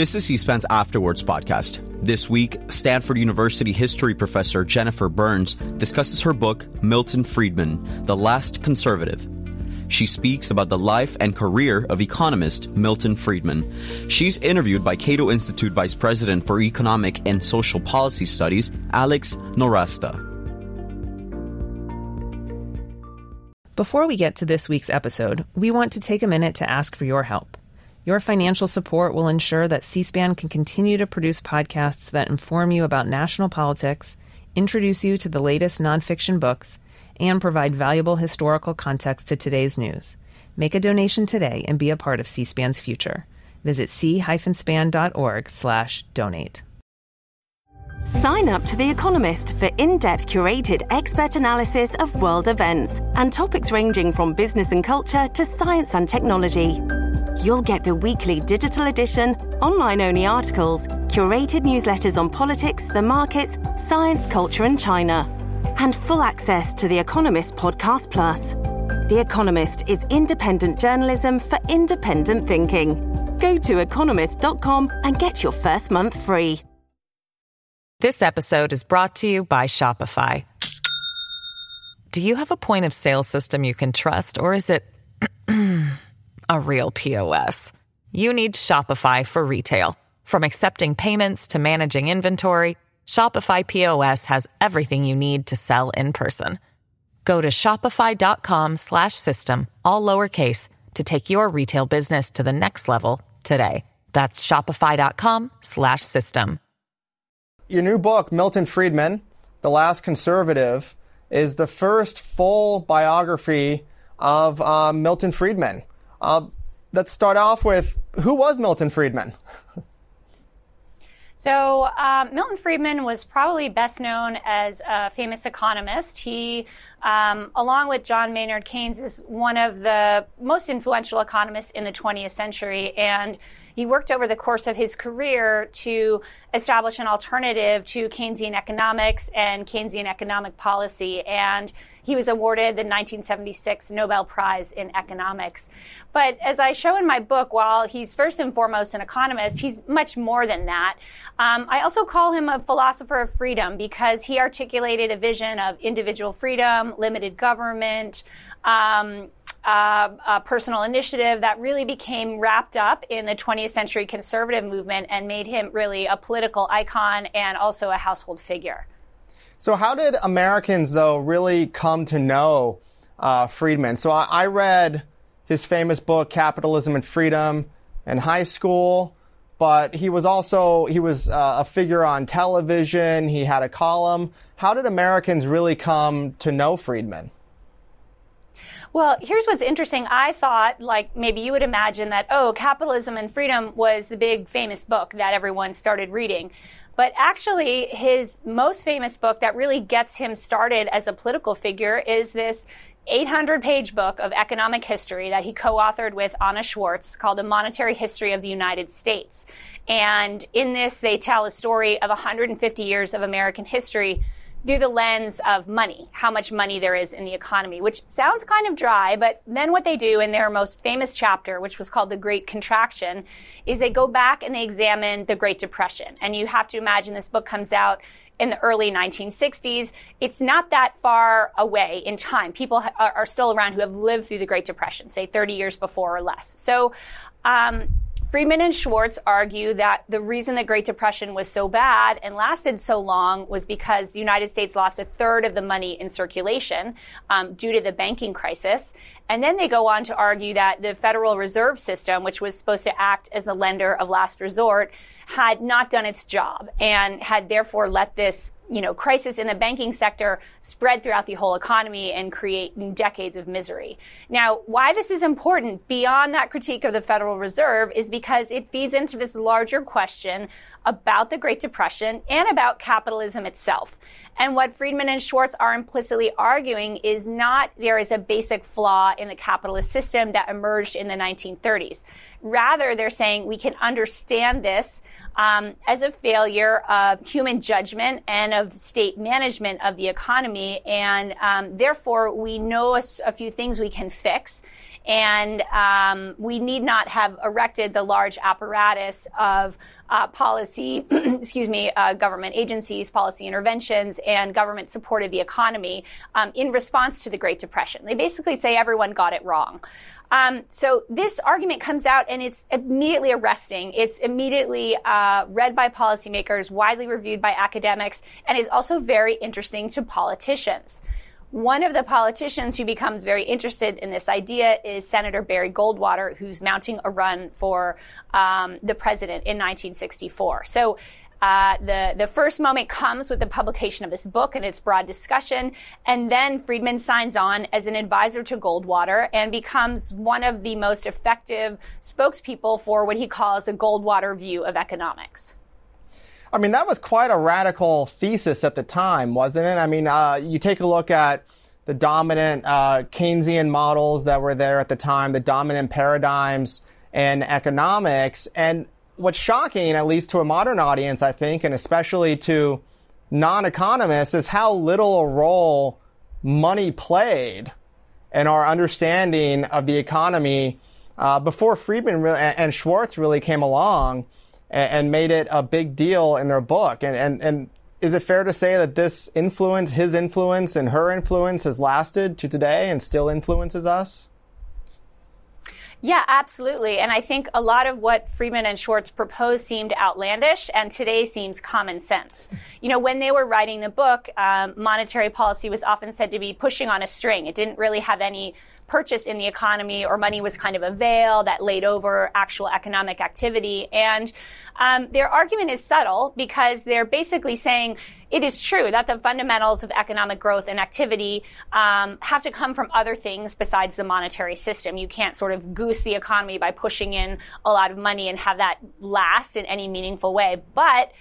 This is C SPAN's After Words podcast. This week, Stanford University history professor Jennifer Burns discusses her book, Milton Friedman The Last Conservative. She speaks about the life and career of economist Milton Friedman. She's interviewed by Cato Institute Vice President for Economic and Social Policy Studies, Alex Nowrasteh. Before we get to this week's episode, we want to take a minute to ask for your help. Your financial support will ensure that C SPAN can continue to produce podcasts that inform you about national politics, introduce you to the latest nonfiction books, and provide valuable historical context to today's news. Make a donation today and be a part of C SPAN's future. Visit c-span.org slash donate. Sign up to The Economist for in-depth curated expert analysis of world events and topics ranging from business and culture to science and technology you'll get the weekly digital edition, online only articles, curated newsletters on politics, the markets, science, culture, and China, and full access to The Economist Podcast Plus. The Economist is independent journalism for independent thinking. Go to economist.com and get your first month free. This episode is brought to you by Shopify. Do you have a point of sale system you can trust, or is it a real POS. You need Shopify for retail. From accepting payments to managing inventory, Shopify POS has everything you need to sell in person. Go to shopify.com/system all lowercase to take your retail business to the next level today. That's shopify.com/system. Your new book, Milton Friedman, The Last Conservative, is the first full biography of uh, Milton Friedman. Uh, let's start off with who was Milton Friedman? So, um, Milton Friedman was probably best known as a famous economist. He, um, along with John Maynard Keynes, is one of the most influential economists in the 20th century. And he worked over the course of his career to establish an alternative to Keynesian economics and Keynesian economic policy. And he was awarded the 1976 Nobel Prize in Economics. But as I show in my book, while he's first and foremost an economist, he's much more than that. Um, I also call him a philosopher of freedom because he articulated a vision of individual freedom, limited government, um, uh, a personal initiative that really became wrapped up in the 20th century conservative movement and made him really a political icon and also a household figure. So, how did Americans, though, really come to know uh, Friedman? So, I, I, read his famous book, Capitalism and Freedom, in high school, but he was also he was uh, a figure on television. He had a column. How did Americans really come to know Friedman? Well, here's what's interesting. I thought, like maybe you would imagine that, oh, Capitalism and Freedom was the big famous book that everyone started reading. But actually, his most famous book that really gets him started as a political figure is this 800 page book of economic history that he co authored with Anna Schwartz called A Monetary History of the United States. And in this, they tell a story of 150 years of American history through the lens of money, how much money there is in the economy, which sounds kind of dry, but then what they do in their most famous chapter, which was called the Great Contraction, is they go back and they examine the Great Depression. And you have to imagine this book comes out in the early 1960s. It's not that far away in time. People are, still around who have lived through the Great Depression, say 30 years before or less. So, um, Friedman and Schwartz argue that the reason the Great Depression was so bad and lasted so long was because the United States lost a third of the money in circulation um, due to the banking crisis. And then they go on to argue that the Federal Reserve System, which was supposed to act as a lender of last resort, had not done its job and had therefore let this you know, crisis in the banking sector spread throughout the whole economy and create decades of misery. Now, why this is important beyond that critique of the Federal Reserve is because it feeds into this larger question about the Great Depression and about capitalism itself. And what Friedman and Schwartz are implicitly arguing is not there is a basic flaw in the capitalist system that emerged in the 1930s. Rather, they're saying we can understand this um, as a failure of human judgment and of state management of the economy. And um, therefore, we know a, few things we can fix. And um, we need not have erected the large apparatus of uh, policy, excuse me, uh, government agencies, policy interventions, and government support of the economy um, in response to the Great Depression. They basically say everyone got it wrong. Um, so this argument comes out and it's immediately arresting. It's immediately uh, read by policymakers, widely reviewed by academics, and is also very interesting to politicians. One of the politicians who becomes very interested in this idea is Senator Barry Goldwater, who's mounting a run for um, the president in 1964. So uh, the the first moment comes with the publication of this book and its broad discussion, and then Friedman signs on as an advisor to Goldwater and becomes one of the most effective spokespeople for what he calls a Goldwater view of economics. I mean, that was quite a radical thesis at the time, wasn't it? I mean, uh, you take a look at the dominant uh, Keynesian models that were there at the time, the dominant paradigms in economics, and what's shocking, at least to a modern audience, I think, and especially to non-economists, is how little a role money played in our understanding of the economy uh, before Friedman and Schwartz really came along and, and, made it a big deal in their book. And, and, and is it fair to say that this influence, his influence and her influence has lasted to today and still influences us? Yeah, absolutely. And I think a lot of what Friedman and Schwartz proposed seemed outlandish, and today seems common sense. You know, when they were writing the book, um, monetary policy was often said to be pushing on a string. It didn't really have any purchase in the economy or money was kind of a veil that laid over actual economic activity. And um, their argument is subtle because they're basically saying it is true that the fundamentals of economic growth and activity um, have to come from other things besides the monetary system. You can't sort of goose the economy by pushing in a lot of money and have that last in any meaningful way. But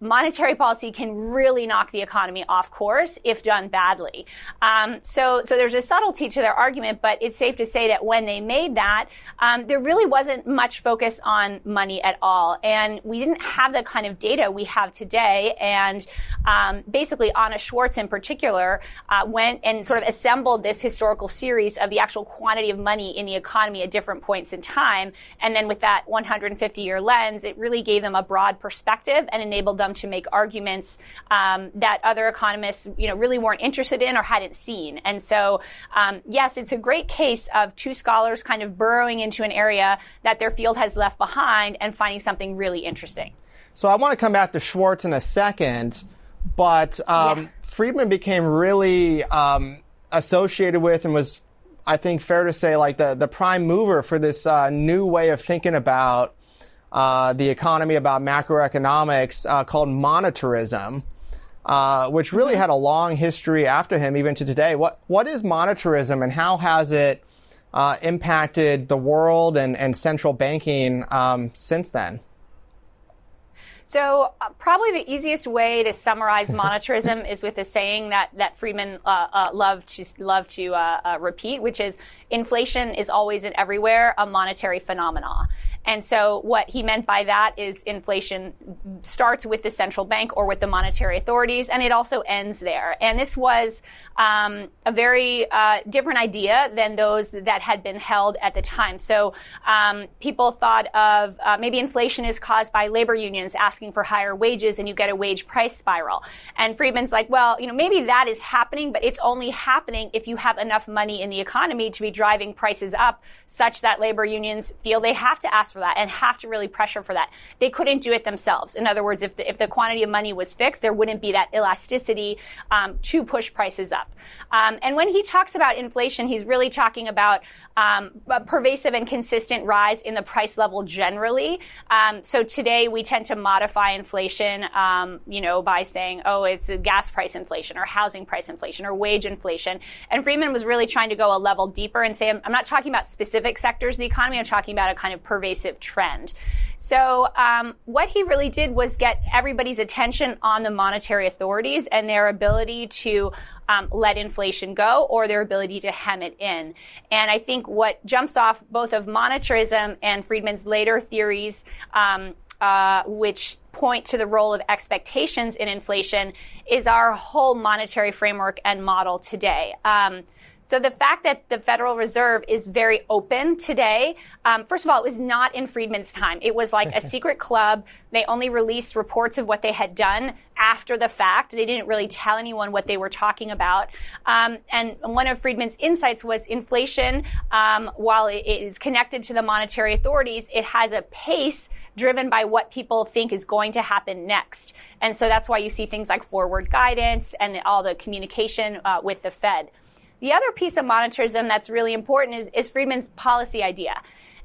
monetary policy can really knock the economy off course if done badly. Um, so, so there's a subtlety to their argument, but it's safe to say that when they made that, um, there really wasn't much focus on money at all, and we didn't have the kind of data we have today. And um, basically, Anna Schwartz in particular uh, went and sort of assembled this historical series of the actual quantity of money in the economy at different points in time, and then with that 150 year lens, it really gave them a broad perspective and enabled them to make arguments um, that other economists, you know, really weren't interested in or hadn't seen. And so, um, yes, it's a great case of two scholars kind of burrowing into an area that their field has left behind and finding something really interesting. So I want to come back to Schwartz in a second, but um, yeah. Friedman became really um, associated with and was I think fair to say like the, the prime mover for this uh, new way of thinking about uh, the economy about macroeconomics uh, called monetarism, uh, which really mm-hmm. had a long history after him, even to today. What what is monetarism, and how has it uh, impacted the world and, and central banking um, since then? So uh, probably the easiest way to summarize monetarism is with a saying that that Friedman uh, uh, loved to love to uh, uh, repeat, which is inflation is always and everywhere a monetary phenomena. And so what he meant by that is inflation starts with the central bank or with the monetary authorities, and it also ends there. And this was um, a very uh, different idea than those that had been held at the time. So um, people thought of uh, maybe inflation is caused by labor unions asking for higher wages, and you get a wage price spiral. And Friedman's like, well, you know, maybe that is happening, but it's only happening if you have enough money in the economy to be driving prices up, such that labor unions feel they have to ask for that and have to really pressure for that. They couldn't do it themselves. In other words, if the, if the quantity of money was fixed, there wouldn't be that elasticity um, to push prices up. Um, and when he talks about inflation, he's really talking about um, pervasive and consistent rise in the price level generally. Um, so today we tend to modify inflation, um, you know, by saying, oh, it's gas price inflation or housing price inflation or wage inflation. And Friedman was really trying to go a level deeper and say, I'm, I'm not talking about specific sectors of the economy. I'm talking about a kind of pervasive pervasive trend. So um, what he really did was get everybody's attention on the monetary authorities and their ability to um, let inflation go or their ability to hem it in. And I think what jumps off both of monetarism and Friedman's later theories. Um, uh, which point to the role of expectations in inflation, is our whole monetary framework and model today. Um, So the fact that the Federal Reserve is very open today, um, first of all, it was not in Friedman's time. It was like a secret club. They only released reports of what they had done after the fact. They didn't really tell anyone what they were talking about. Um, and one of Friedman's insights was inflation, um, while it is connected to the monetary authorities, it has a pace driven by what people think is going to happen next. And so that's why you see things like forward guidance and all the communication uh, with the Fed. The other piece of monetarism that's really important is, is Friedman's policy idea.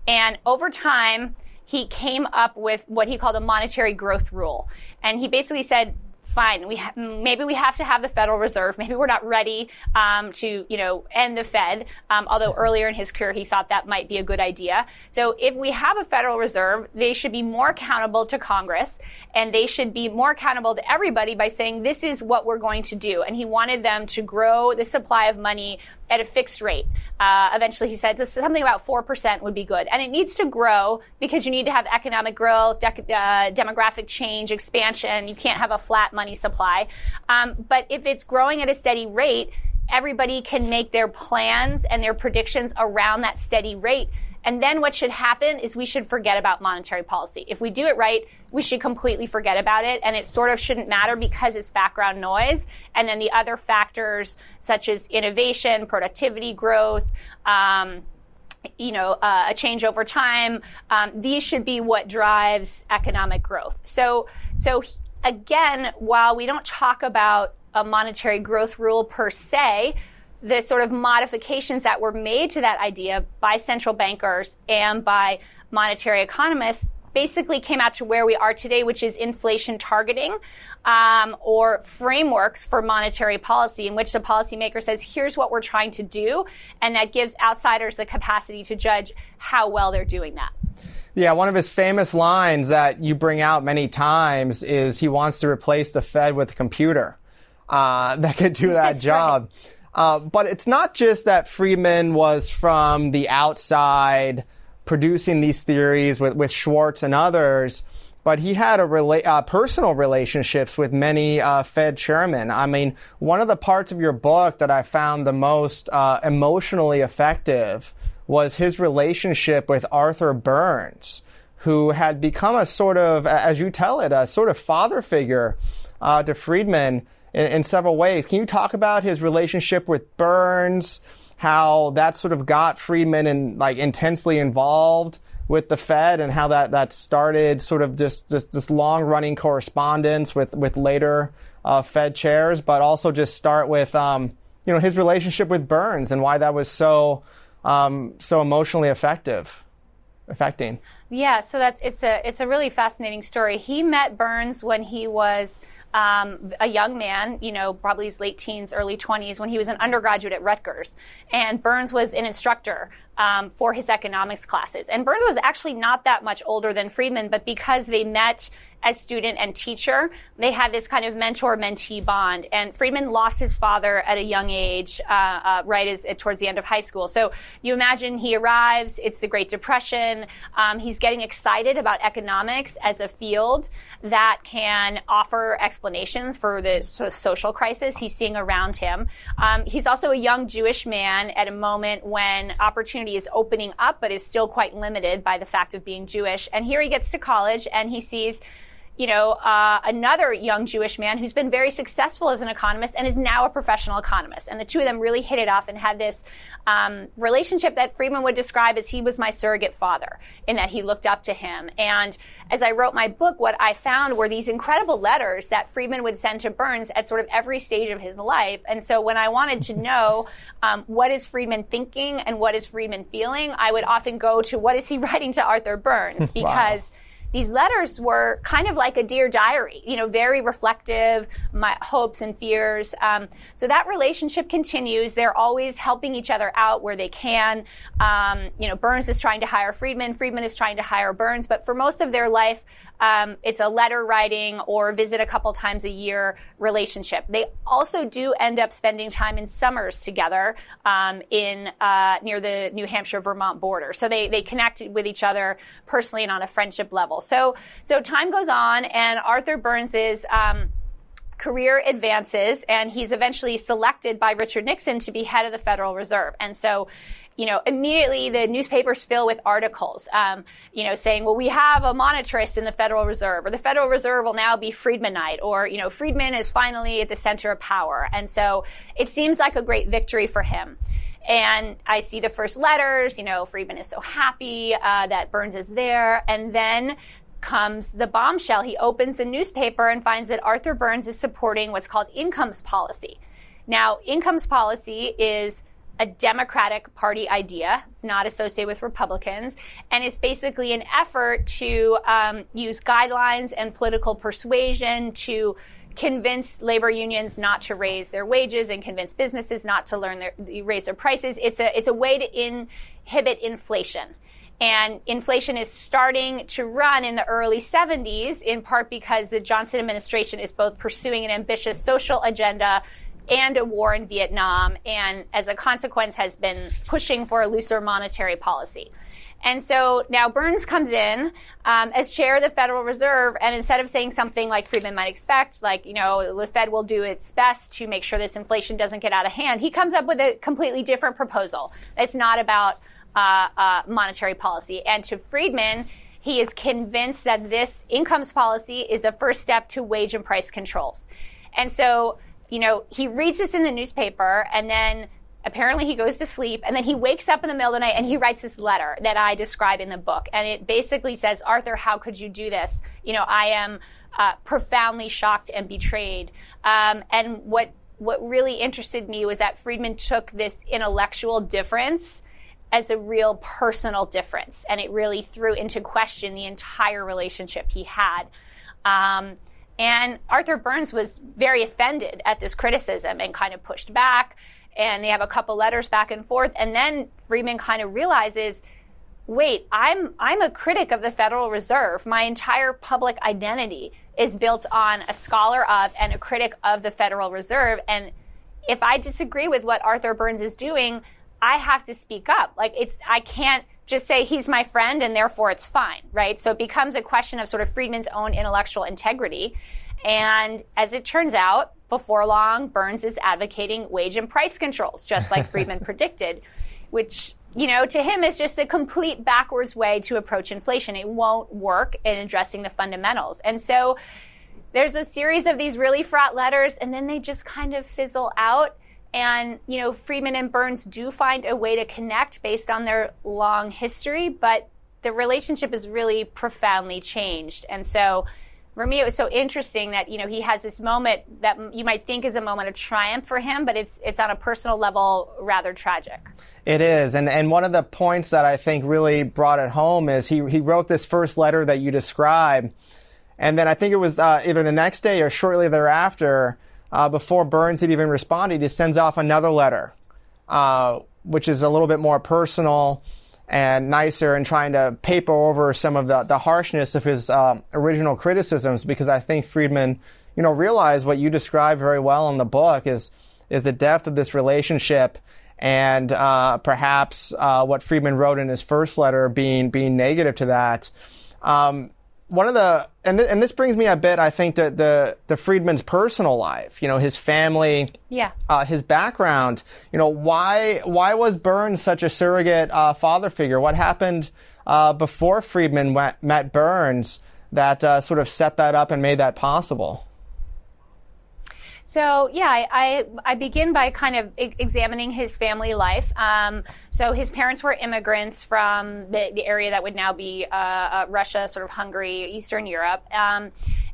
And over time, he came up with what he called a monetary growth rule. And he basically said fine. We ha- maybe we have to have the Federal Reserve. Maybe we're not ready um, to, you know, end the Fed. Um, although earlier in his career he thought that might be a good idea. So if we have a Federal Reserve, they should be more accountable to Congress, and they should be more accountable to everybody by saying this is what we're going to do. And he wanted them to grow the supply of money at a fixed rate. Uh, eventually, he said something about 4% would be good. And it needs to grow because you need to have economic growth, de- uh, demographic change, expansion. You can't have a flat money supply. Um, but if it's growing at a steady rate, everybody can make their plans and their predictions around that steady rate. And then what should happen is we should forget about monetary policy. If we do it right, we should completely forget about it. And it sort of shouldn't matter because it's background noise. And then the other factors such as innovation, productivity growth, um, you know, uh, a change over time. Um, these should be what drives economic growth. So, so again, while we don't talk about a monetary growth rule per se, the sort of modifications that were made to that idea by central bankers and by monetary economists basically came out to where we are today, which is inflation targeting um, or frameworks for monetary policy, in which the policymaker says, here's what we're trying to do. And that gives outsiders the capacity to judge how well they're doing that. Yeah, one of his famous lines that you bring out many times is he wants to replace the Fed with a computer uh, that could do that That's job. Right. Uh, but it's not just that Friedman was from the outside producing these theories with, with Schwartz and others, but he had a rela- uh, personal relationships with many uh, Fed chairmen. I mean, one of the parts of your book that I found the most uh, emotionally effective was his relationship with Arthur Burns, who had become a sort of, as you tell it, a sort of father figure uh, to Friedman in, in several ways. Can you talk about his relationship with Burns? How that sort of got Friedman and like intensely involved with the Fed and how that, that started sort of this, this, this long running correspondence with, with later uh, Fed chairs, but also just start with, um, you know, his relationship with Burns and why that was so, um, so emotionally effective, affecting. Yeah, so that's it's a it's a really fascinating story. He met Burns when he was um, a young man, you know, probably his late teens, early 20s, when he was an undergraduate at Rutgers. And Burns was an instructor um, for his economics classes. And Burns was actually not that much older than Friedman, but because they met as student and teacher, they had this kind of mentor-mentee bond. And Friedman lost his father at a young age, uh, uh, right as towards the end of high school. So you imagine he arrives. It's the Great Depression. Um, he's getting excited about economics as a field that can offer explanations for the sort of social crisis he's seeing around him. Um, he's also a young Jewish man at a moment when opportunity is opening up, but is still quite limited by the fact of being Jewish. And here he gets to college and he sees you know, uh, another young Jewish man who's been very successful as an economist and is now a professional economist. And the two of them really hit it off and had this um, relationship that Friedman would describe as he was my surrogate father, in that he looked up to him. And as I wrote my book, what I found were these incredible letters that Friedman would send to Burns at sort of every stage of his life. And so when I wanted to know um, what is Friedman thinking and what is Friedman feeling, I would often go to what is he writing to Arthur Burns because. wow these letters were kind of like a dear diary, you know, very reflective, my hopes and fears. Um, so that relationship continues. They're always helping each other out where they can. Um, you know, Burns is trying to hire Friedman. Friedman is trying to hire Burns. But for most of their life, um, it's a letter writing or visit a couple times a year relationship. They also do end up spending time in summers together um, in uh, near the New Hampshire Vermont border. So they they connect with each other personally and on a friendship level. So so time goes on, and Arthur Burns is. Um, career advances and he's eventually selected by Richard Nixon to be head of the Federal Reserve. And so, you know, immediately the newspapers fill with articles, um, you know, saying, well, we have a monetarist in the Federal Reserve, or the Federal Reserve will now be Friedmanite, or, you know, Friedman is finally at the center of power. And so it seems like a great victory for him. And I see the first letters, you know, Friedman is so happy uh, that Burns is there. And then comes the bombshell. He opens the newspaper and finds that Arthur Burns is supporting what's called incomes policy. Now, incomes policy is a Democratic Party idea. It's not associated with Republicans. And it's basically an effort to um, use guidelines and political persuasion to convince labor unions not to raise their wages and convince businesses not to learn their, raise their prices. It's a, it's a way to inhibit inflation. And inflation is starting to run in the early 70s, in part because the Johnson administration is both pursuing an ambitious social agenda and a war in Vietnam, and as a consequence, has been pushing for a looser monetary policy. And so now Burns comes in um, as chair of the Federal Reserve, and instead of saying something like Friedman might expect, like, you know, the Fed will do its best to make sure this inflation doesn't get out of hand, he comes up with a completely different proposal. It's not about uh, uh, monetary policy. And to Friedman, he is convinced that this incomes policy is a first step to wage and price controls. And so, you know, he reads this in the newspaper and then apparently he goes to sleep and then he wakes up in the middle of the night and he writes this letter that I describe in the book. And it basically says, Arthur, how could you do this? You know, I am uh, profoundly shocked and betrayed. Um, and what, what really interested me was that Friedman took this intellectual difference as a real personal difference. And it really threw into question the entire relationship he had. Um, and Arthur Burns was very offended at this criticism and kind of pushed back and they have a couple letters back and forth. And then Friedman kind of realizes, wait, I'm, I'm a critic of the Federal Reserve. My entire public identity is built on a scholar of and a critic of the Federal Reserve. And if I disagree with what Arthur Burns is doing, I have to speak up. Like it's, I can't just say he's my friend and therefore it's fine, right? So it becomes a question of sort of Friedman's own intellectual integrity. And as it turns out, before long, Burns is advocating wage and price controls, just like Friedman predicted, which, you know, to him is just a complete backwards way to approach inflation. It won't work in addressing the fundamentals. And so there's a series of these really fraught letters, and then they just kind of fizzle out. And, you know, Friedman and Burns do find a way to connect based on their long history, but the relationship is really profoundly changed. And so, for me, it was so interesting that you know he has this moment that you might think is a moment of triumph for him, but it's it's on a personal level rather tragic. It is, and and one of the points that I think really brought it home is he he wrote this first letter that you describe, and then I think it was uh, either the next day or shortly thereafter, uh, before Burns had even responded, he sends off another letter, uh, which is a little bit more personal and nicer and trying to paper over some of the, the harshness of his um, original criticisms because I think Friedman, you know, realized what you described very well in the book is is the depth of this relationship and uh, perhaps uh, what Friedman wrote in his first letter being being negative to that. Um, one of the and, th- and this brings me a bit i think to the the friedman's personal life you know his family yeah. uh, his background. You know why why was burns such a surrogate uh, father figure? What happened uh, before friedman went, met burns that uh, sort of set that up and made that possible so yeah, I, I, I begin by kind of examining his family life. Um, so his parents were immigrants from the, the area that would now be uh, uh, Russia, sort of Hungary, Eastern Europe. Um,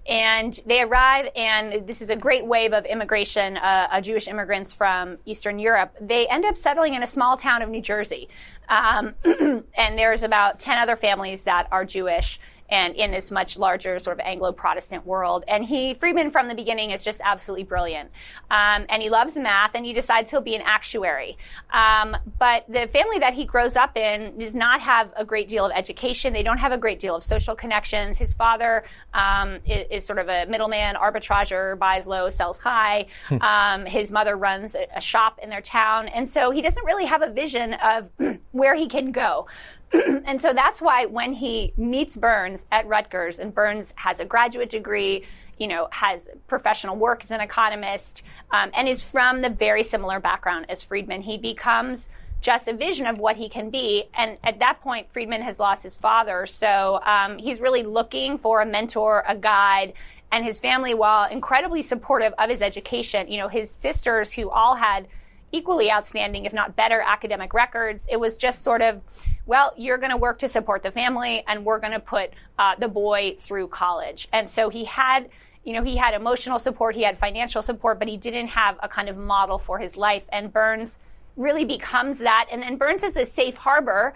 and they arrive, and this is a great wave of immigration, uh, Jewish immigrants from Eastern Europe. They end up settling in a small town of New Jersey. Um, and there's about 10 other families that are Jewish and in this much larger sort of Anglo-Protestant world. And he, Friedman from the beginning is just absolutely brilliant. Um, and he loves math and he decides he'll be an actuary. Um, but the family that he grows up in does not have a great deal of education. They don't have a great deal of social connections. His father um, is, is, sort of a middleman, arbitrager, buys low, sells high. Hmm. Um, his mother runs a, a shop in their town. And so he doesn't really have a vision of where he can go. and so that's why when he meets Burns at Rutgers, and Burns has a graduate degree, you know, has professional work as an economist, um, and is from the very similar background as Friedman, he becomes just a vision of what he can be. And at that point, Friedman has lost his father. So um, he's really looking for a mentor, a guide. And his family, while incredibly supportive of his education, you know, his sisters who all had equally outstanding, if not better, academic records. It was just sort of, well, you're going to work to support the family, and we're going to put uh, the boy through college. And so he had, you know, he had emotional support, he had financial support, but he didn't have a kind of model for his life. And Burns really becomes that. And then Burns is a safe harbor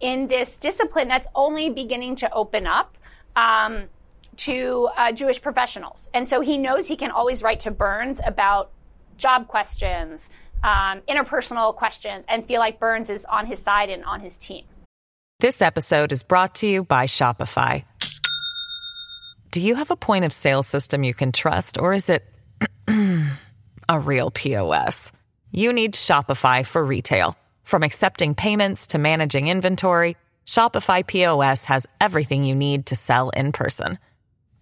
in this discipline that's only beginning to open up. Um, to uh, Jewish professionals. And so he knows he can always write to Burns about job questions, um, interpersonal questions and feel like Burns is on his side and on his team. This episode is brought to you by Shopify. Do you have a point of sale system you can trust, or is it a real POS? You need Shopify for retail. From accepting payments to managing inventory, Shopify POS has everything you need to sell in person.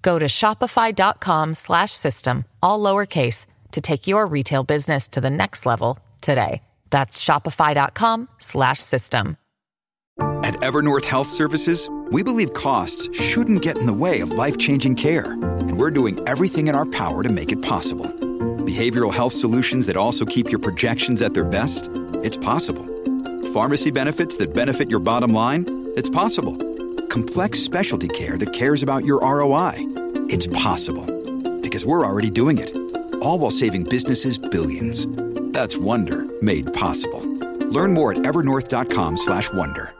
Go to shopify.com/system all lowercase to take your retail business to the next level today. That's shopify.com slash system. At Evernorth Health Services, we believe costs shouldn't get in the way of life-changing care. And we're doing everything in our power to make it possible. Behavioral health solutions that also keep your projections at their best? It's possible. Pharmacy benefits that benefit your bottom line? It's possible. Complex specialty care that cares about your ROI? It's possible. Because we're already doing it all while saving businesses billions. That's Wonder made possible. Learn more at evernorth.com/wonder.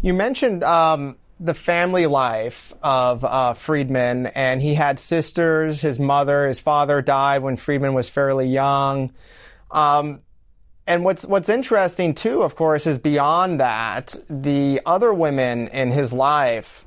You mentioned um, the family life of uh, Friedman, and he had sisters. His mother, his father died when Friedman was fairly young. Um, and what's what's interesting too, of course, is beyond that, the other women in his life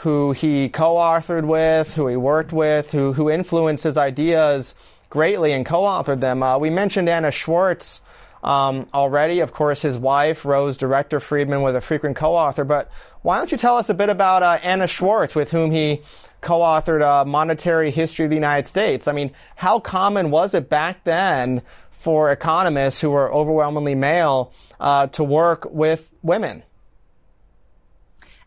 who he co-authored with, who he worked with, who who influenced his ideas greatly and co-authored them. Uh, we mentioned Anna Schwartz um, already. Of course, his wife Rose Director Friedman was a frequent co-author. But why don't you tell us a bit about uh, Anna Schwartz, with whom he co-authored uh, Monetary History of the United States? I mean, how common was it back then? For economists who were overwhelmingly male uh, to work with women.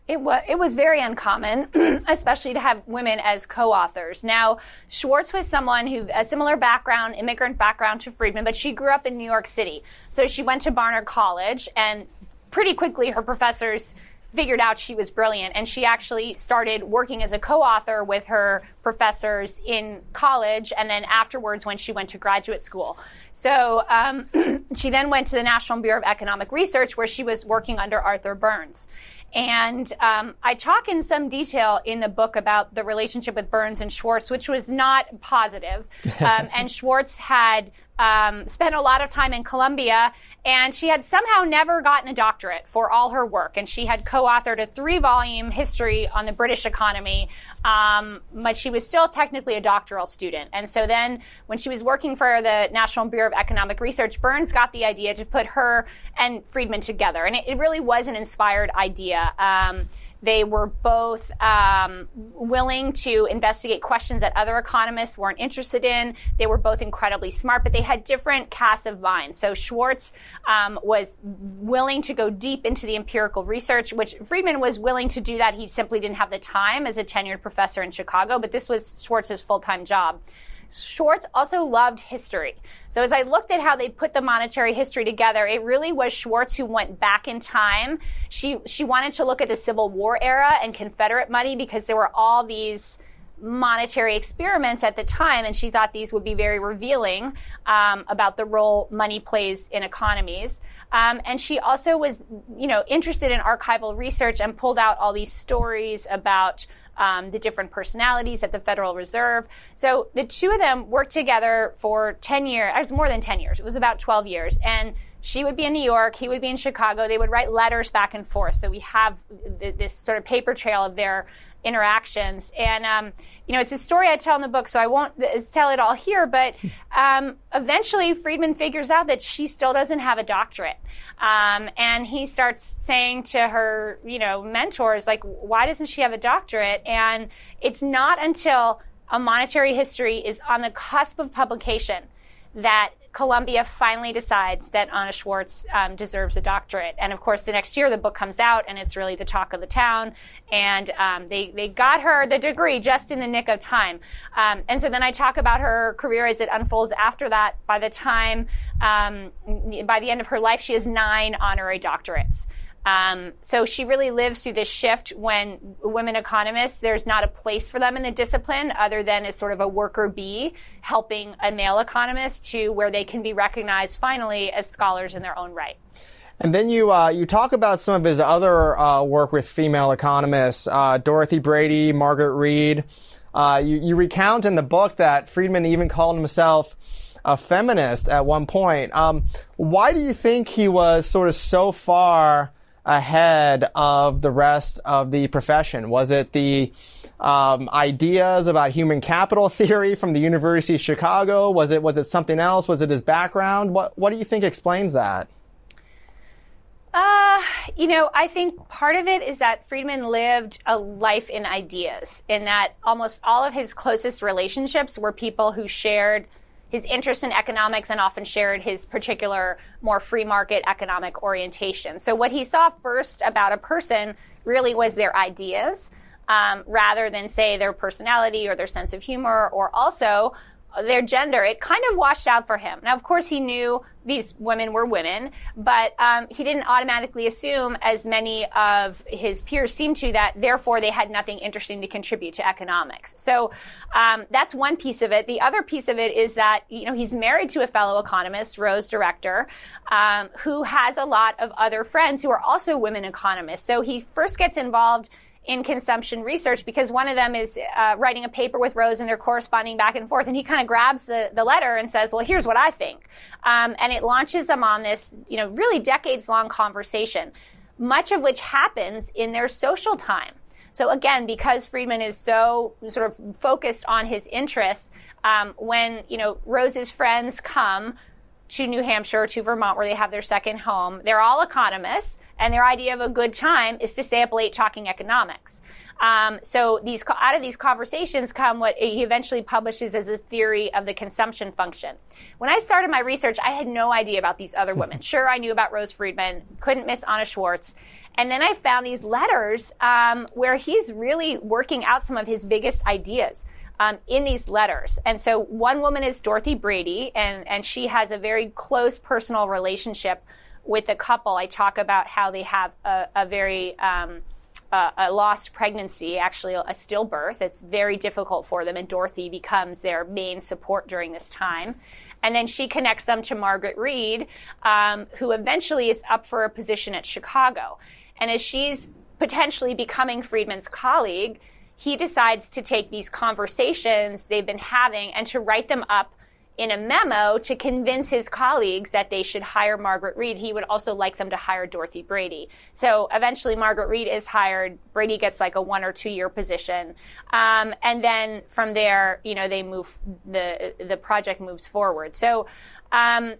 It was, it was very uncommon, especially to have women as co-authors. Now, Schwartz was someone who, a similar background, immigrant background to Friedman, but she grew up in New York City. So she went to Barnard College and pretty quickly her professors figured out she was brilliant and she actually started working as a co-author with her professors in college and then afterwards when she went to graduate school so um, she then went to the national bureau of economic research where she was working under arthur burns and um, I talk in some detail in the book about the relationship with Burns and Schwartz, which was not positive. Um, and Schwartz had um, spent a lot of time in Columbia, and she had somehow never gotten a doctorate for all her work. And she had co-authored a three-volume history on the British economy, um, but she was still technically a doctoral student. And so then, when she was working for the National Bureau of Economic Research, Burns got the idea to put her and Friedman together, and it, it really was an inspired idea. Um, they were both um, willing to investigate questions that other economists weren't interested in. They were both incredibly smart, but they had different casts of mind. So Schwartz um, was willing to go deep into the empirical research, which Friedman was willing to do that. He simply didn't have the time as a tenured professor in Chicago, but this was Schwartz's full time job. Schwartz also loved history. So as I looked at how they put the monetary history together, it really was Schwartz who went back in time. She she wanted to look at the Civil War era and Confederate money because there were all these monetary experiments at the time, and she thought these would be very revealing um, about the role money plays in economies. Um, and she also was, you know, interested in archival research and pulled out all these stories about um, the different personalities at the Federal Reserve. So the two of them worked together for 10 years, it was more than 10 years. It was about 12 years. And she would be in New York, he would be in Chicago. They would write letters back and forth. So we have th- this sort of paper trail of their interactions. And, um, you know, it's a story I tell in the book, so I won't tell it all here, but um, eventually Friedman figures out that she still doesn't have a doctorate. Um, and he starts saying to her, you know, mentors, like, why doesn't she have a doctorate? And it's not until a monetary history is on the cusp of publication that Columbia finally decides that Anna Schwartz um, deserves a doctorate. And of course, the next year the book comes out and it's really the talk of the town. And um, they, they got her the degree just in the nick of time. Um, and so then I talk about her career as it unfolds after that. By the time, um, by the end of her life, she has nine honorary doctorates. Um, so she really lives through this shift when women economists, there's not a place for them in the discipline other than as sort of a worker bee helping a male economist to where they can be recognized finally as scholars in their own right. And then you uh, you talk about some of his other uh, work with female economists, uh, Dorothy Brady, Margaret Reid. Uh, you, you recount in the book that Friedman even called himself a feminist at one point. Um, why do you think he was sort of so far ahead of the rest of the profession? Was it the um, ideas about human capital theory from the University of Chicago? Was it was it something else? Was it his background? What what do you think explains that? Uh, you know, I think part of it is that Friedman lived a life in ideas, in that almost all of his closest relationships were people who shared his interest in economics and often shared his particular more free market economic orientation. So what he saw first about a person really was their ideas. Um, rather than say their personality or their sense of humor or also their gender, it kind of washed out for him. Now, of course, he knew these women were women, but um, he didn't automatically assume, as many of his peers seemed to, that therefore they had nothing interesting to contribute to economics. So um, that's one piece of it. The other piece of it is that you know he's married to a fellow economist, Rose Director, um, who has a lot of other friends who are also women economists. So he first gets involved in consumption research because one of them is uh, writing a paper with Rose and they're corresponding back and forth. And he kind of grabs the, the letter and says, well, here's what I think. Um, and it launches them on this, you know, really decades long conversation, much of which happens in their social time. So again, because Friedman is so sort of focused on his interests, um, when you know Rose's friends come to New Hampshire, to Vermont, where they have their second home. They're all economists, and their idea of a good time is to stay up late talking economics. Um, so these out of these conversations come what he eventually publishes as a theory of the consumption function. When I started my research, I had no idea about these other women. Sure, I knew about Rose Friedman, couldn't miss Anna Schwartz. And then I found these letters um, where he's really working out some of his biggest ideas um, in these letters. And so one woman is Dorothy Brady, and, and she has a very close personal relationship with a couple. I talk about how they have a, a very um, uh, a lost pregnancy, actually a stillbirth. It's very difficult for them, and Dorothy becomes their main support during this time. And then she connects them to Margaret Reid, um, who eventually is up for a position at Chicago. And as she's potentially becoming Friedman's colleague, he decides to take these conversations they've been having and to write them up in a memo to convince his colleagues that they should hire Margaret Reid. He would also like them to hire Dorothy Brady. So eventually, Margaret Reid is hired. Brady gets like a one or two year position, um, and then from there, you know, they move the the project moves forward. So. Um,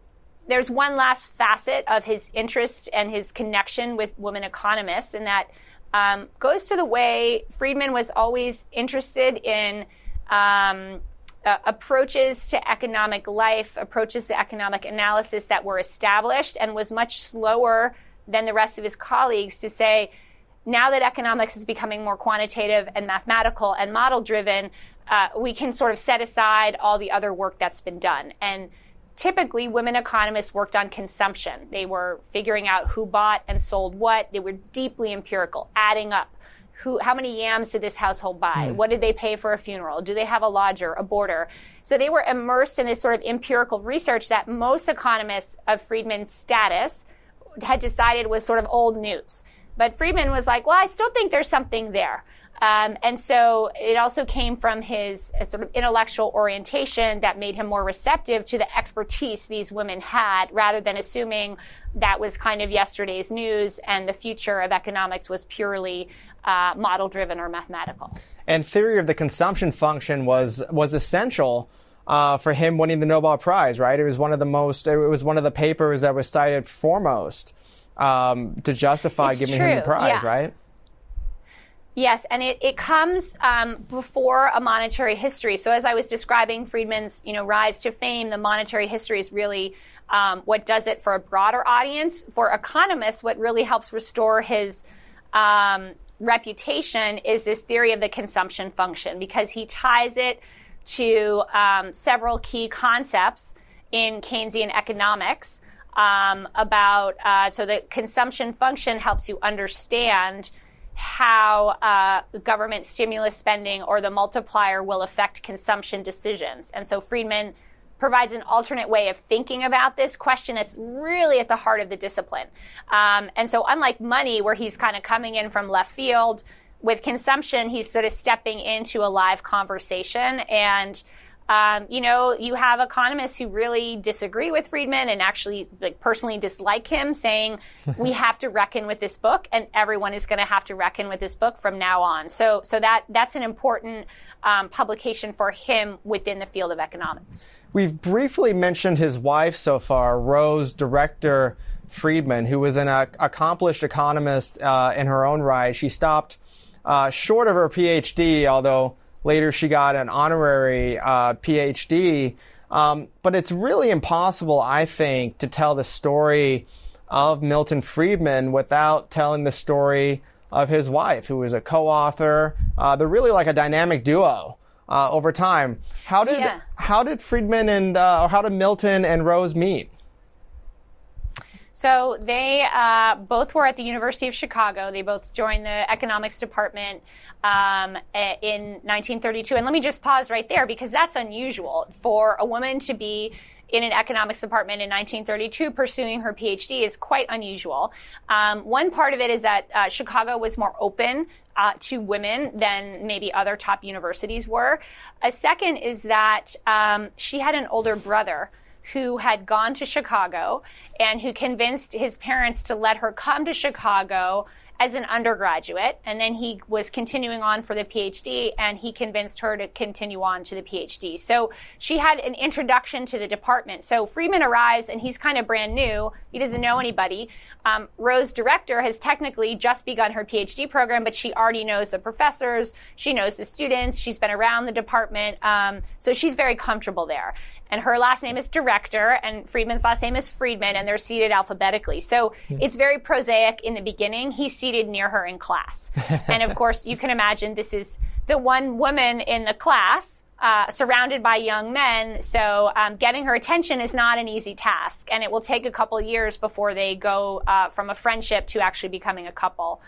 there's one last facet of his interest and his connection with women economists, and that um, goes to the way Friedman was always interested in um, uh, approaches to economic life, approaches to economic analysis that were established, and was much slower than the rest of his colleagues to say, now that economics is becoming more quantitative and mathematical and model driven, uh, we can sort of set aside all the other work that's been done. And typically women economists worked on consumption. They were figuring out who bought and sold what. They were deeply empirical, adding up. Who, how many yams did this household buy? Mm. What did they pay for a funeral? Do they have a lodger, a boarder? So they were immersed in this sort of empirical research that most economists of Friedman's status had decided was sort of old news. But Friedman was like, well, I still think there's something there. Um, and so it also came from his uh, sort of intellectual orientation that made him more receptive to the expertise these women had rather than assuming that was kind of yesterday's news and the future of economics was purely uh, model driven or mathematical. And theory of the consumption function was was essential uh, for him winning the Nobel Prize. Right? It was one of the most. It was one of the papers that was cited foremost um, to justify it's giving true. him the prize. Yeah. Right? Yes, and it, it comes um, before a monetary history. So as I was describing Friedman's, you know, rise to fame, the monetary history is really um, what does it for a broader audience. For economists, what really helps restore his um, reputation is this theory of the consumption function because he ties it to um, several key concepts in Keynesian economics um, about uh, so the consumption function helps you understand how uh, government stimulus spending or the multiplier will affect consumption decisions. And so Friedman provides an alternate way of thinking about this question that's really at the heart of the discipline. Um, and so, unlike money, where he's kind of coming in from left field, with consumption, he's sort of stepping into a live conversation and um, you know, you have economists who really disagree with Friedman and actually like personally dislike him, saying we have to reckon with this book, and everyone is going to have to reckon with this book from now on. So, so that that's an important um, publication for him within the field of economics. We've briefly mentioned his wife so far, Rose Director Friedman, who was an uh, accomplished economist uh, in her own right. She stopped uh, short of her PhD, although Later, she got an honorary uh, PhD. Um, but it's really impossible, I think, to tell the story of Milton Friedman without telling the story of his wife, who was a co-author. Uh, they're really like a dynamic duo uh, over time. How did Yeah. how did Friedman and uh, or how did Milton and Rose meet? So they uh, both were at the University of Chicago. They both joined the economics department um, in 1932. And let me just pause right there because that's unusual for a woman to be in an economics department in 1932 pursuing her PhD is quite unusual. Um, one part of it is that uh, Chicago was more open uh, to women than maybe other top universities were. A second is that um, she had an older brother who had gone to Chicago and who convinced his parents to let her come to Chicago as an undergraduate. And then he was continuing on for the PhD and he convinced her to continue on to the PhD. So she had an introduction to the department. So Friedman arrives and he's kind of brand new. He doesn't know anybody. Um, Rose director has technically just begun her PhD program, but she already knows the professors. She knows the students. She's been around the department. Um, so she's very comfortable there and her last name is Director, and Friedman's last name is Friedman, and they're seated alphabetically. So it's very prosaic in the beginning. He's seated near her in class. and of course, you can imagine this is the one woman in the class. Uh, surrounded by young men, so um, getting her attention is not an easy task, and it will take a couple years before they go uh, from a friendship to actually becoming a couple.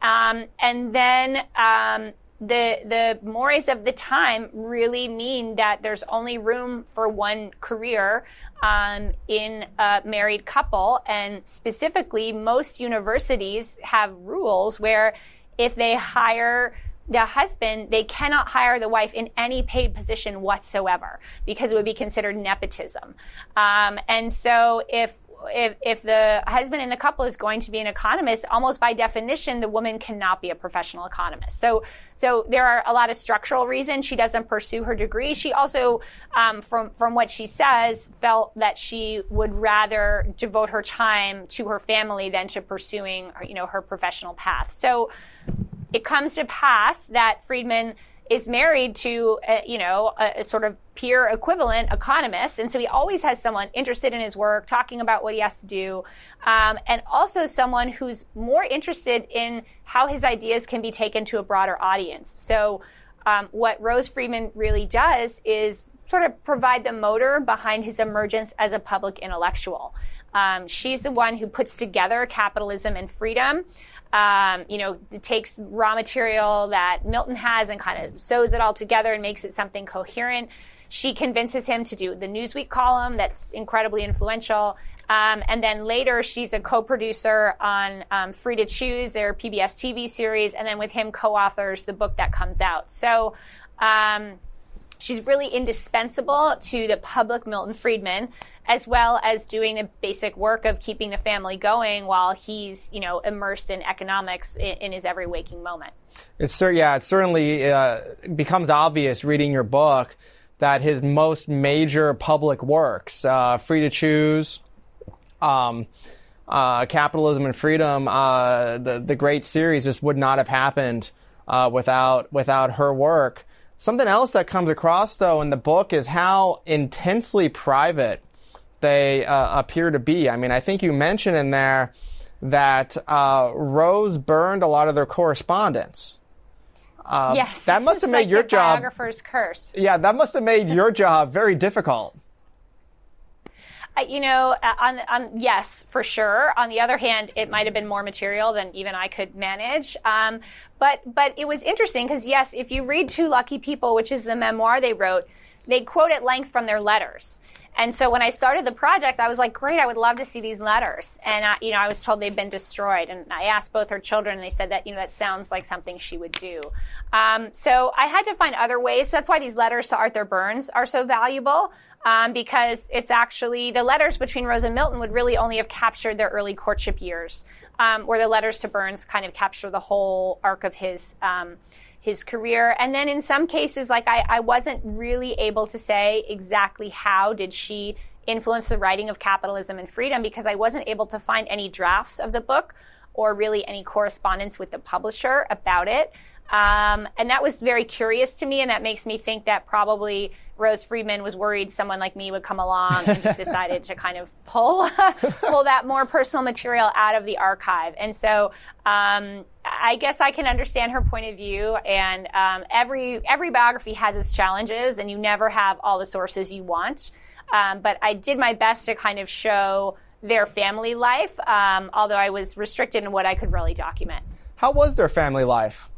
Um, and then um, the the mores of the time really mean that there's only room for one career um, in a married couple, and specifically, most universities have rules where if they hire the husband, they cannot hire the wife in any paid position whatsoever because it would be considered nepotism. Um, and so if if, if the husband in the couple is going to be an economist, almost by definition, the woman cannot be a professional economist. So, so there are a lot of structural reasons she doesn't pursue her degree. She also, um, from from what she says, felt that she would rather devote her time to her family than to pursuing, you know, her professional path. So, it comes to pass that Friedman is married to, a, you know, a, a, sort of peer equivalent economist. And so he always has someone interested in his work, talking about what he has to do, um, and also someone who's more interested in how his ideas can be taken to a broader audience. So um, what Rose Friedman really does is sort of provide the motor behind his emergence as a public intellectual. Um, she's the one who puts together capitalism and freedom. Um, you know, takes raw material that Milton has and kind of sews it all together and makes it something coherent. She convinces him to do the Newsweek column that's incredibly influential. Um, and then later, she's a co-producer on um, Free to Choose, their PBS TV series, and then with him co-authors the book that comes out. So. Um, she's really indispensable to the public Milton Friedman, as well as doing the basic work of keeping the family going while he's, you know, immersed in economics in, in his every waking moment. It's yeah, it certainly uh, becomes obvious reading your book that his most major public works, uh, Free to Choose, um, uh, Capitalism and Freedom, uh, the the great series, just would not have happened uh, without without her work. Something else that comes across though in the book is how intensely private they uh, appear to be. I mean, I think you mentioned in there that uh, Rose burned a lot of their correspondence. Uh, yes, that must have made like your job biographer's curse. Yeah, that must have made your job very difficult. You know, uh, on, on yes, for sure. On the other hand, it might have been more material than even I could manage. Um, but but it was interesting because yes, if you read Two Lucky People, which is the memoir they wrote, they quote at length from their letters. And so when I started the project, I was like, great, I would love to see these letters. And, I, you know, I was told they'd been destroyed. And I asked both her children, and they said that, you know, that sounds like something she would do. Um, so I had to find other ways. So that's why these letters to Arthur Burns are so valuable. Um, because it's actually the letters between Rose and Milton would really only have captured their early courtship years, um, where the letters to Burns kind of capture the whole arc of his um, his career. And then in some cases, like I, I wasn't really able to say exactly how did she influence the writing of Capitalism and Freedom because I wasn't able to find any drafts of the book or really any correspondence with the publisher about it. Um, and that was very curious to me, and that makes me think that probably Rose Friedman was worried someone like me would come along and just decided to kind of pull pull that more personal material out of the archive. And so um, I guess I can understand her point of view. And um, every every biography has its challenges, and you never have all the sources you want. Um, but I did my best to kind of show their family life, um, although I was restricted in what I could really document. How was their family life?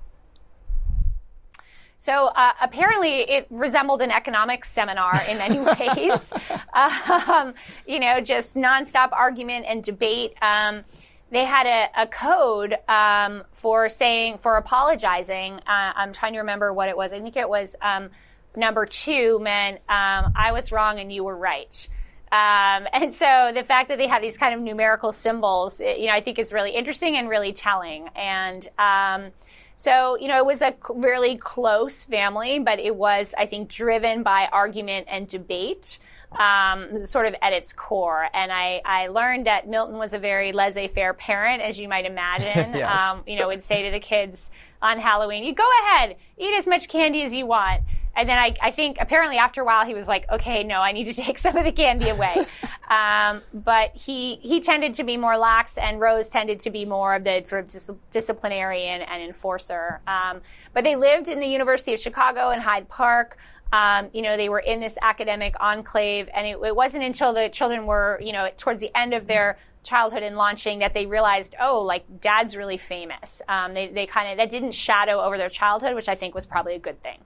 So uh, apparently, it resembled an economics seminar in many ways. um, you know, just nonstop argument and debate. Um, they had a, a code um, for saying for apologizing. Uh, I'm trying to remember what it was. I think it was um, number two meant um, I was wrong and you were right. Um, and so the fact that they have these kind of numerical symbols, you know, I think is really interesting and really telling. And um, so, you know, it was a really close family, but it was, I think, driven by argument and debate. Um, sort of at its core. And I, I learned that Milton was a very laissez-faire parent, as you might imagine. yes. um, you know, would say to the kids on Halloween, "You go ahead, eat as much candy as you want." And then I, I, think apparently after a while he was like, okay, no, I need to take some of the candy away. um, but he he tended to be more lax, and Rose tended to be more of the sort of dis- disciplinarian and enforcer. Um, but they lived in the University of Chicago in Hyde Park. Um, you know, they were in this academic enclave, and it, it wasn't until the children were, you know, towards the end of their childhood and launching that they realized, oh, like dad's really famous. Um, they, they kind of, that didn't shadow over their childhood, which I think was probably a good thing.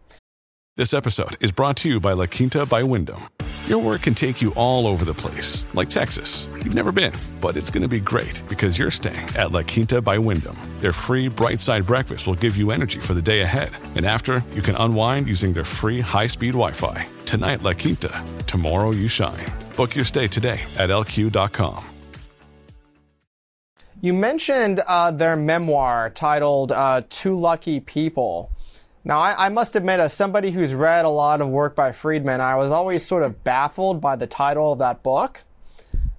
This episode is brought to you by La Quinta by Wyndham. Your work can take you all over the place, like Texas. You've never been, but it's going to be great because you're staying at La Quinta by Wyndham. Their free bright side breakfast will give you energy for the day ahead. And after, you can unwind using their free high speed Wi Fi. Tonight, La Quinta. Tomorrow, you shine. Book your stay today at lq.com. You mentioned uh, their memoir titled uh, Two Lucky People. Now, I, I, must admit, as somebody who's read a lot of work by Friedman, I was always sort of baffled by the title of that book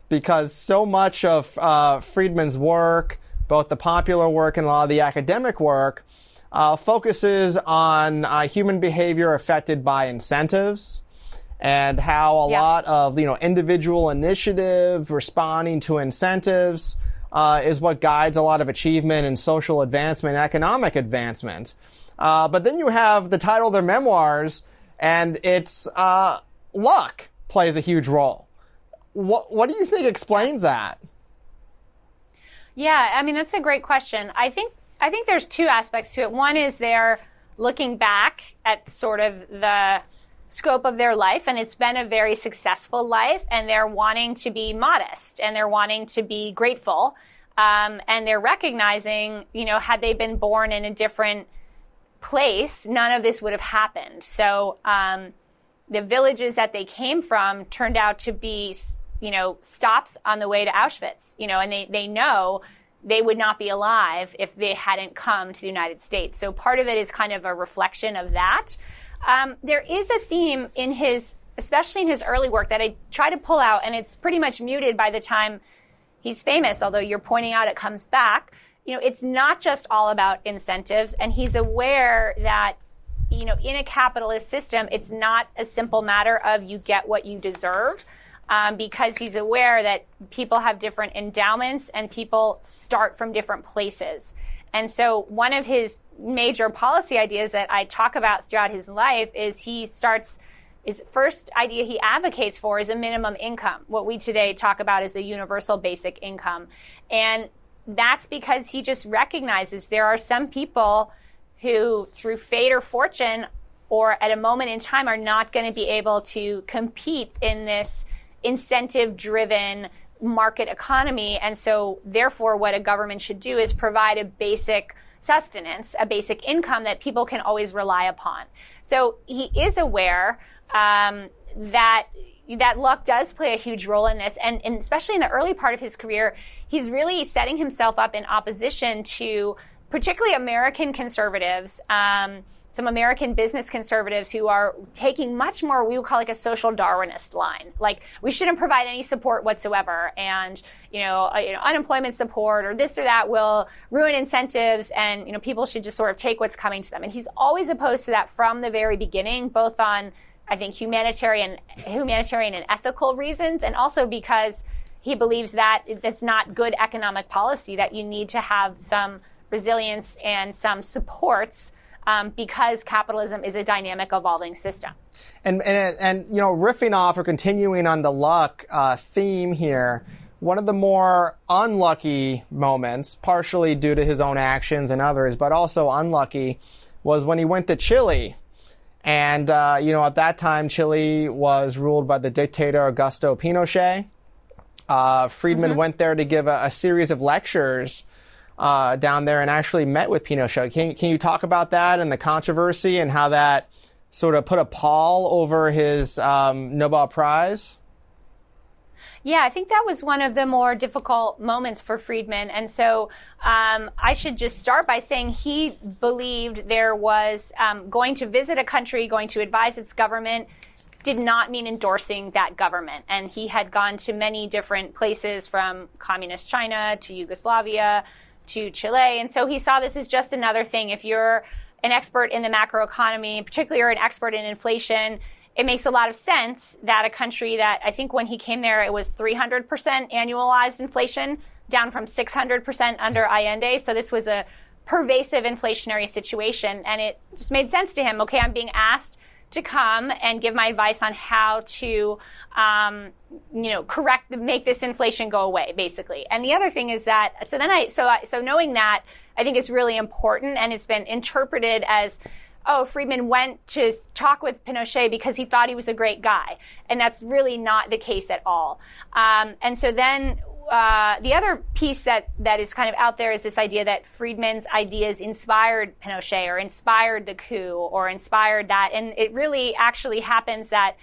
because so much of uh, Friedman's work, both the popular work and a lot of the academic work, uh, focuses on uh, human behavior affected by incentives and how a yeah. lot of you know individual initiative responding to incentives uh, is what guides a lot of achievement and social advancement and economic advancement. Uh, but then you have the title of their memoirs, and it's uh, luck plays a huge role. What What do you think explains that? Yeah, I mean that's a great question. I think I think there's two aspects to it. One is they're looking back at sort of the scope of their life and it's been a very successful life and they're wanting to be modest and they're wanting to be grateful um, and they're recognizing you know had they been born in a different place none of this would have happened so um, the villages that they came from turned out to be you know stops on the way to auschwitz you know and they, they know they would not be alive if they hadn't come to the united states so part of it is kind of a reflection of that um, there is a theme in his, especially in his early work, that I try to pull out, and it's pretty much muted by the time he's famous. Although you're pointing out it comes back. You know, it's not just all about incentives, and he's aware that you know, in a capitalist system, it's not a simple matter of you get what you deserve. Um, because he's aware that people have different endowments and people start from different places. And so one of his major policy ideas that I talk about throughout his life is he starts his first idea he advocates for is a minimum income. What we today talk about is a universal basic income. And that's because he just recognizes there are some people who through fate or fortune or at a moment in time are not going to be able to compete in this incentive driven market economy. And so, therefore, what a government should do is provide a basic sustenance, a basic income that people can always rely upon. So he is aware um, that that luck does play a huge role in this, and, and, especially in the early part of his career, he's really setting himself up in opposition to particularly American conservatives. Um, some American business conservatives who are taking much more, we would call like a social Darwinist line. Like, we shouldn't provide any support whatsoever. And, you know, uh, you know, unemployment support or this or that will ruin incentives and, you know, people should just sort of take what's coming to them. And he's always opposed to that from the very beginning, both on, I think, humanitarian, humanitarian and ethical reasons, and also because he believes that it's not good economic policy, that you need to have some resilience and some supports um, because capitalism is a dynamic, evolving system. And, and, and, you know, riffing off or continuing on the luck uh, theme here, one of the more unlucky moments, partially due to his own actions and others, but also unlucky, was when he went to Chile. And, uh, you know, at that time, Chile was ruled by the dictator Augusto Pinochet. Uh, Friedman mm-hmm. went there to give a, a series of lectures uh, down there and actually met with Pinochet. Can, can you talk about that and the controversy and how that sort of put a pall over his um, Nobel Prize? Yeah, I think that was one of the more difficult moments for Friedman. And so um, I should just start by saying he believed there was um, going to visit a country, going to advise its government, did not mean endorsing that government. And he had gone to many different places from communist China to Yugoslavia to Chile. And so he saw this as just another thing. If you're an expert in the macroeconomy, particularly you're an expert in inflation, it makes a lot of sense that a country that I think when he came there, it was 300% annualized inflation, down from 600% under Allende. So this was a pervasive inflationary situation. And it just made sense to him. Okay, I'm being asked to come and give my advice on how to, um, you know, correct, make this inflation go away, basically. And the other thing is that, so then I, so, I, so knowing that, I think it's really important and it's been interpreted as, oh, Friedman went to talk with Pinochet because he thought he was a great guy. And that's really not the case at all. Um, and so then uh, the other piece that, that is kind of out there is this idea that Friedman's ideas inspired Pinochet or inspired the coup or inspired that. And it really actually happens that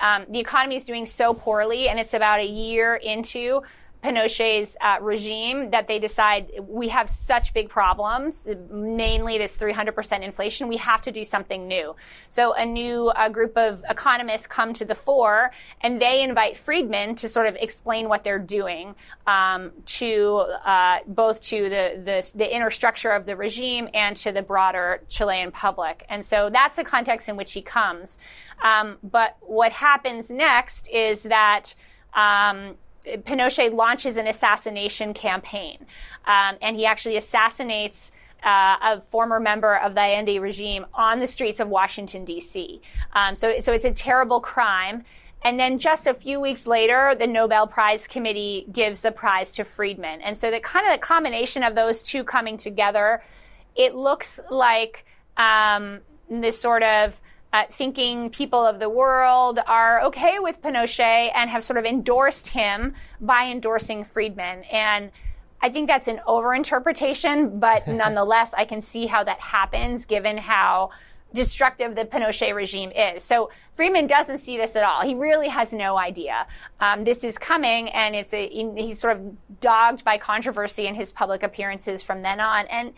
um, the economy is doing so poorly and it's about a year into Pinochet's uh, regime that they decide we have such big problems, mainly this 300% inflation. We have to do something new. So a new uh, group of economists come to the fore, and they invite Friedman to sort of explain what they're doing um, to uh, both to the, the the inner structure of the regime and to the broader Chilean public. And so that's the context in which he comes. Um, but what happens next is that. Um, Pinochet launches an assassination campaign, um, and he actually assassinates. Uh, a former member of the Allende regime on the streets of Washington D.C. Um, so, so it's a terrible crime. And then just a few weeks later, the Nobel Prize Committee gives the prize to Friedman. And so the kind of the combination of those two coming together, it looks like um, this sort of uh, thinking people of the world are okay with Pinochet and have sort of endorsed him by endorsing Friedman. And I think that's an overinterpretation, but nonetheless, I can see how that happens given how destructive the Pinochet regime is. So Friedman doesn't see this at all. He really has no idea. Um, this is coming, and it's a, he's sort of dogged by controversy in his public appearances from then on. And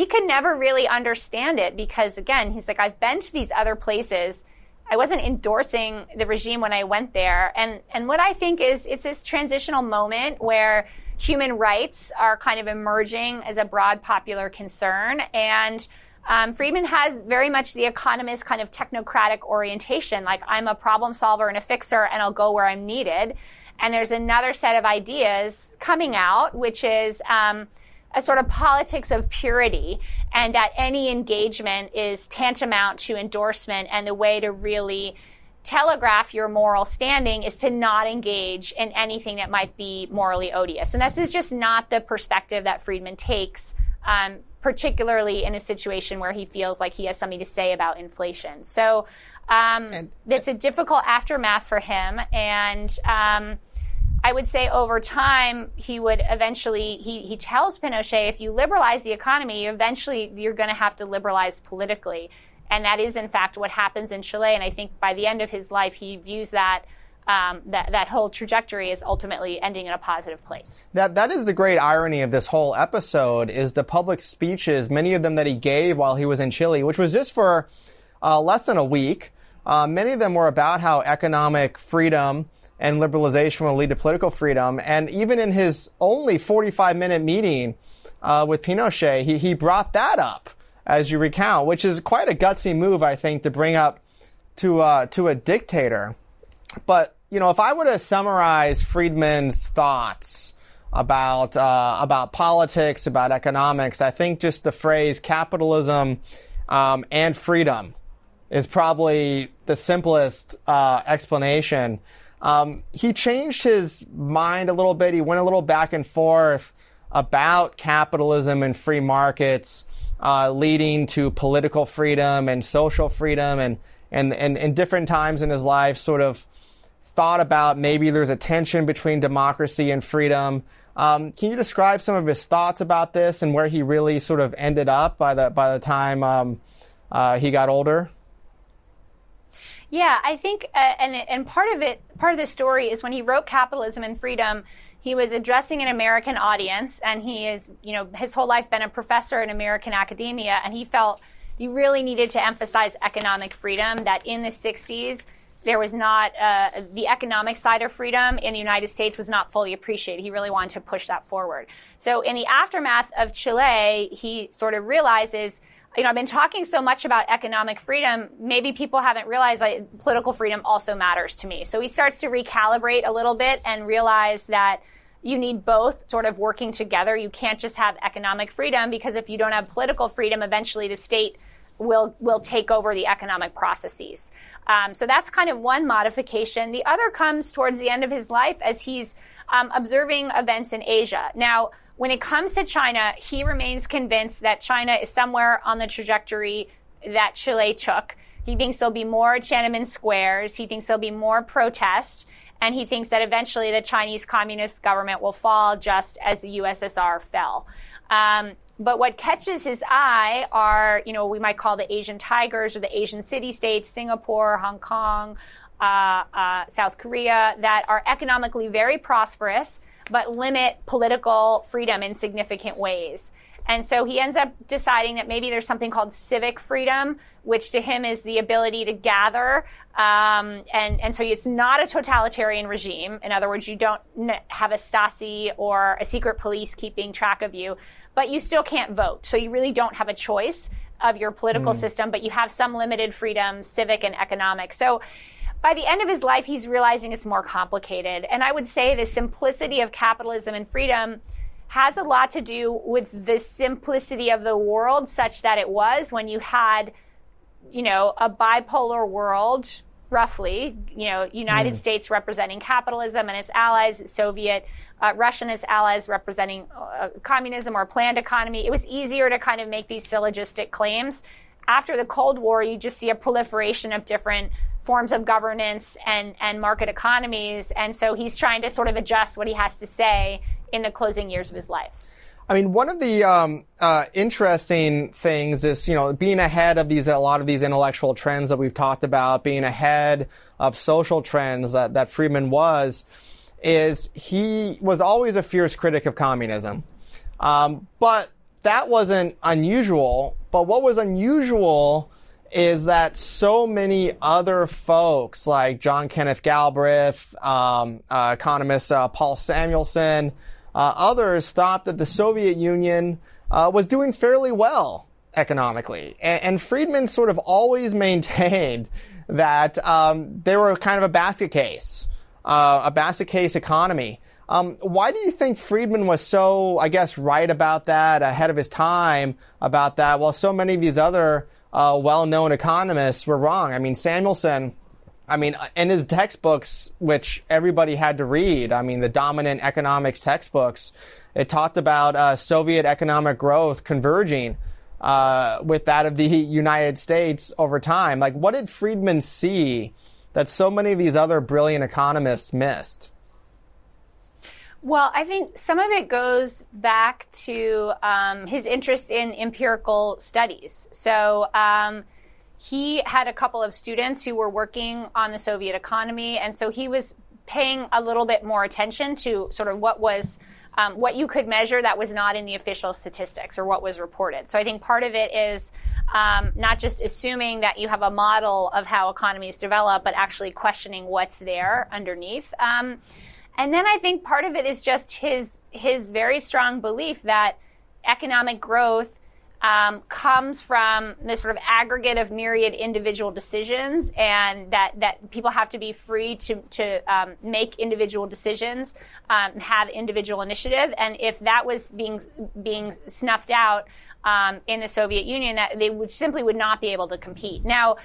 he could never really understand it because, again, he's like, I've been to these other places. I wasn't endorsing the regime when I went there. And, and what I think is it's this transitional moment where human rights are kind of emerging as a broad popular concern. And um, Friedman has very much the economist kind of technocratic orientation, like I'm a problem solver and a fixer and I'll go where I'm needed. And there's another set of ideas coming out, which is um, a sort of politics of purity, and that any engagement is tantamount to endorsement, and the way to really telegraph your moral standing is to not engage in anything that might be morally odious. And this is just not the perspective that Friedman takes um, particularly in a situation where he feels like he has something to say about inflation. So um, and, it's a difficult aftermath for him. And um, I would say over time, he would eventually, he, he tells Pinochet, if you liberalize the economy, eventually you're going to have to liberalize politically. And that is, in fact, what happens in Chile. And I think by the end of his life, he views that um, that that whole trajectory is ultimately ending in a positive place. That that is the great irony of this whole episode is the public speeches, many of them that he gave while he was in Chile, which was just for uh, less than a week. Uh, many of them were about how economic freedom and liberalization will lead to political freedom. And even in his only 45 minute meeting uh, with Pinochet, he, he brought that up, as you recount, which is quite a gutsy move, I think, to bring up to, uh, to a dictator. But you know, if I were to summarize Friedman's thoughts about uh, about politics, about economics, I think just the phrase capitalism um, and freedom is probably the simplest uh, explanation. Um, he changed his mind a little bit. He went a little back and forth about capitalism and free markets, uh, leading to political freedom and social freedom, and and and in different times in his life, sort of thought about maybe there's a tension between democracy and freedom. Um, can you describe some of his thoughts about this and where he really sort of ended up by the by the time um, uh, he got older? Yeah, I think, uh, and and part of it, part of the story is when he wrote Capitalism and Freedom. He was addressing an American audience, and he is, you know, his whole life been a professor in American academia, and he felt he really needed to emphasize economic freedom. That in the '60s there was not uh, the economic side of freedom in the United States was not fully appreciated. He really wanted to push that forward. So in the aftermath of Chile, he sort of realizes, you know, I've been talking so much about economic freedom. Maybe people haven't realized that political freedom also matters to me. So he starts to recalibrate a little bit and realize that you need both sort of working together. You can't just have economic freedom because if you don't have political freedom, eventually the state will will take over the economic processes. Um, so that's kind of one modification. The other comes towards the end of his life as he's um, observing events in Asia. Now, when it comes to China, he remains convinced that China is somewhere on the trajectory that Chile took. He thinks there'll be more Tiananmen squares. He thinks there'll be more protest. And he thinks that eventually the Chinese Communist government will fall just as the USSR fell. Um, but what catches his eye are, you know, we might call the Asian tigers or the Asian city states, Singapore, Hong Kong, uh, uh, South Korea, that are economically very prosperous, but limit political freedom in significant ways. And so he ends up deciding that maybe there's something called civic freedom, which to him is the ability to gather. Um, and, and so it's not a totalitarian regime. In other words, you don't have a Stasi or a secret police keeping track of you but you still can't vote. So you really don't have a choice of your political mm. system, but you have some limited freedom, civic and economic. So by the end of his life, he's realizing it's more complicated. And I would say the simplicity of capitalism and freedom has a lot to do with the simplicity of the world, such that it was when you had, you know, a bipolar world roughly, you know, United mm. States representing capitalism and its allies, Soviet, uh, Russia and its allies representing uh, communism or planned economy. It was easier to kind of make these syllogistic claims. after the Cold War, you just see a proliferation of different forms of governance and, and market economies. And so he's trying to sort of adjust what he has to say in the closing years of his life. I mean, one of the um, uh, interesting things is, you know, being ahead of these a lot of these intellectual trends that we've talked about, being ahead of social trends that that Friedman was, is he was always a fierce critic of communism, um, but that wasn't unusual. But what was unusual is that so many other folks, like John Kenneth Galbraith, um, uh, economist uh, Paul Samuelson, uh, others thought that the Soviet Union uh, was doing fairly well economically. And, and, Friedman sort of always maintained that um, they were kind of a basket case, uh, a basket case economy. Um, why do you think Friedman was so, I guess, right about that, ahead of his time about that, while so many of these other uh, well-known economists were wrong? I mean, Samuelson, I mean, in his textbooks, which everybody had to read, I mean, the dominant economics textbooks, it talked about uh, Soviet economic growth converging uh, with that of the United States over time. Like, what did Friedman see that so many of these other brilliant economists missed? Well, I think some of it goes back to um, his interest in empirical studies. So um, he had a couple of students who were working on the Soviet economy, and so he was paying a little bit more attention to sort of what was um, what you could measure that was not in the official statistics or what was reported. So I think part of it is um, not just assuming that you have a model of how economies develop, but actually questioning what's there underneath. Um, and then I think part of it is just his his very strong belief that economic growth um, comes from this sort of aggregate of myriad individual decisions, and that that people have to be free to to um, make individual decisions, um, have individual initiative, and if that was being being snuffed out um, in the Soviet Union, that they would simply would not be able to compete. Now,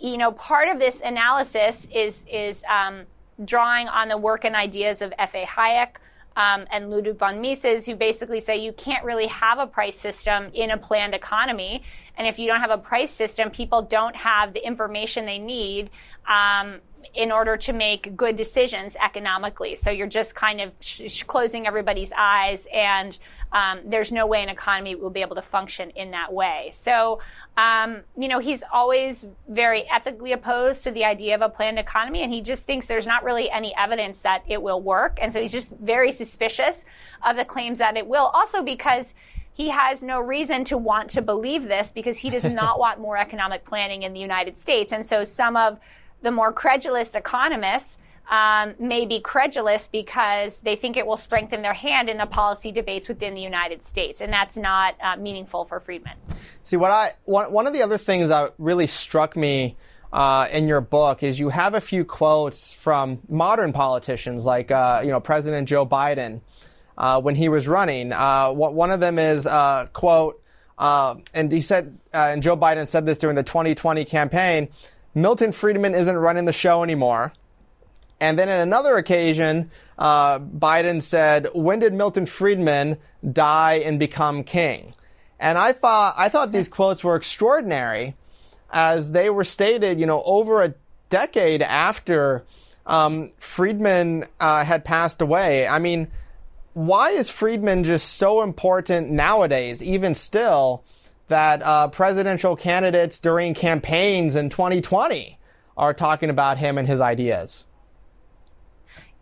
you know, part of this analysis is is um, drawing on the work and ideas of F.A. Hayek. Um, and Ludwig von Mises, who basically say you can't really have a price system in a planned economy. And if you don't have a price system, people don't have the information they need um, in order to make good decisions economically. So you're just kind of sh- closing everybody's eyes, and um, there's no way an economy will be able to function in that way. So, um, you know, he's always very ethically opposed to the idea of a planned economy, and he just thinks there's not really any evidence that it will work. And so he's just very suspicious of the claims that it will. Also, because he has no reason to want to believe this because he does not want more economic planning in the United States. And so some of the more credulous economists um, may be credulous because they think it will strengthen their hand in the policy debates within the United States, and that's not uh, meaningful for Friedman. See, what I one, one of the other things that really struck me uh, in your book is you have a few quotes from modern politicians, like uh, you know President Joe Biden uh, when he was running. Uh, one of them is uh, quote, and he said, and Joe Biden said this during the 2020 campaign. Milton Friedman isn't running the show anymore. And then in another occasion, uh, Biden said, "When did Milton Friedman die and become king?" And I thought I thought these quotes were extraordinary, as they were stated, you know, over a decade after um, Friedman uh, had passed away. I mean, why is Friedman just so important nowadays, even still? That uh, presidential candidates during campaigns in 2020 are talking about him and his ideas.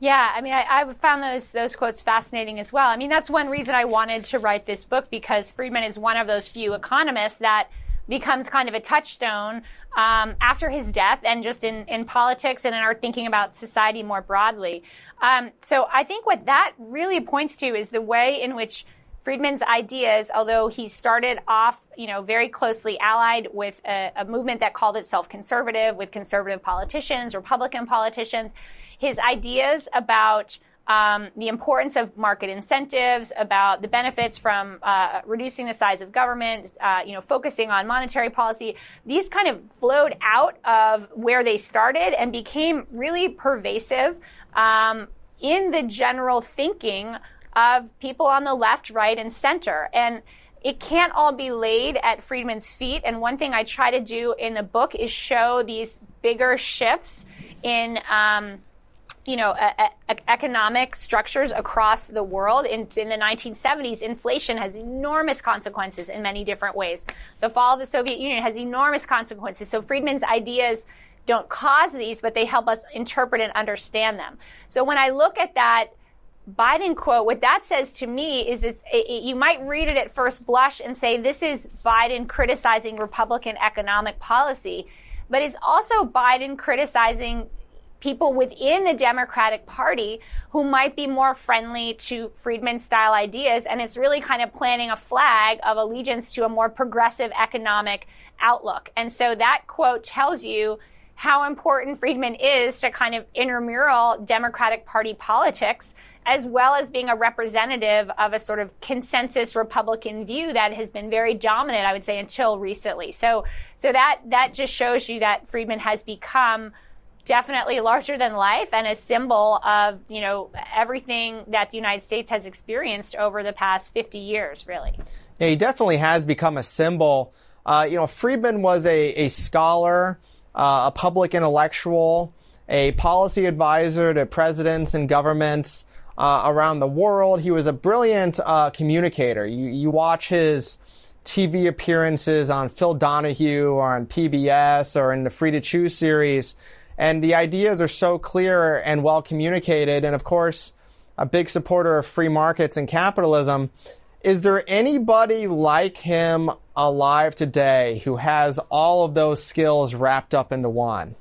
Yeah, I mean, I, I, found those those quotes fascinating as well. I mean, that's one reason I wanted to write this book because Friedman is one of those few economists that becomes kind of a touchstone um, after his death, and just in in politics and in our thinking about society more broadly. Um, so I think what that really points to is the way in which Friedman's ideas, although he started off, you know, very closely allied with a, a movement that called itself conservative, with conservative politicians, Republican politicians, his ideas about um, the importance of market incentives, about the benefits from uh, reducing the size of government, uh, you know, focusing on monetary policy. These kind of flowed out of where they started and became really pervasive um, in the general thinking of people on the left, right, and center. And it can't all be laid at Friedman's feet. And one thing I try to do in the book is show these bigger shifts in. Um, you know, a, a, economic structures across the world. In, in, the 1970s, inflation has enormous consequences in many different ways. The fall of the Soviet Union has enormous consequences. So Friedman's ideas don't cause these, but they help us interpret and understand them. So when I look at that Biden quote, what that says to me is it's, it, you might read it at first blush and say this is Biden criticizing Republican economic policy, but it's also Biden criticizing people within the Democratic Party who might be more friendly to Friedman style ideas. And it's really kind of planting a flag of allegiance to a more progressive economic outlook. And so that quote tells you how important Friedman is to kind of intramural Democratic Party politics, as well as being a representative of a sort of consensus Republican view that has been very dominant, I would say, until recently. So, so that, that just shows you that Friedman has become definitely larger than life and a symbol of, you know, everything that the United States has experienced over the past 50 years, really. Yeah, he definitely has become a symbol. Uh, you know, Friedman was a, a scholar, uh, a public intellectual, a policy advisor to presidents and governments uh, around the world. He was a brilliant uh, communicator. You, you watch his TV appearances on Phil Donahue or on PBS or in the Free to Choose series and the ideas are so clear and well communicated. And of course, a big supporter of free markets and capitalism. Is there anybody like him alive today who has all of those skills wrapped up into one?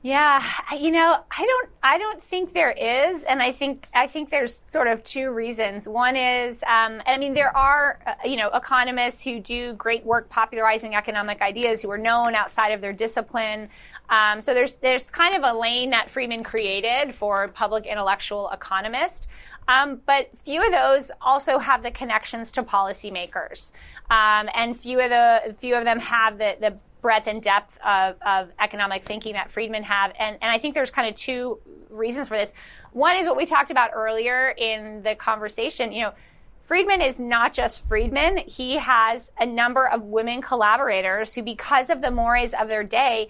Yeah, you know, I don't, I don't think there is, and I think, I think there's sort of two reasons. One is, um, I mean, there are, uh, you know, economists who do great work popularizing economic ideas who are known outside of their discipline. Um, so there's, there's kind of a lane that Friedman created for public intellectual economist. Um, but few of those also have the connections to policymakers, um, and few of the few of them have the, the breadth and depth of, of economic thinking that Friedman have. And, and I think there's kind of two reasons for this. One is what we talked about earlier in the conversation. You know, Friedman is not just Friedman. He has a number of women collaborators who, because of the mores of their day,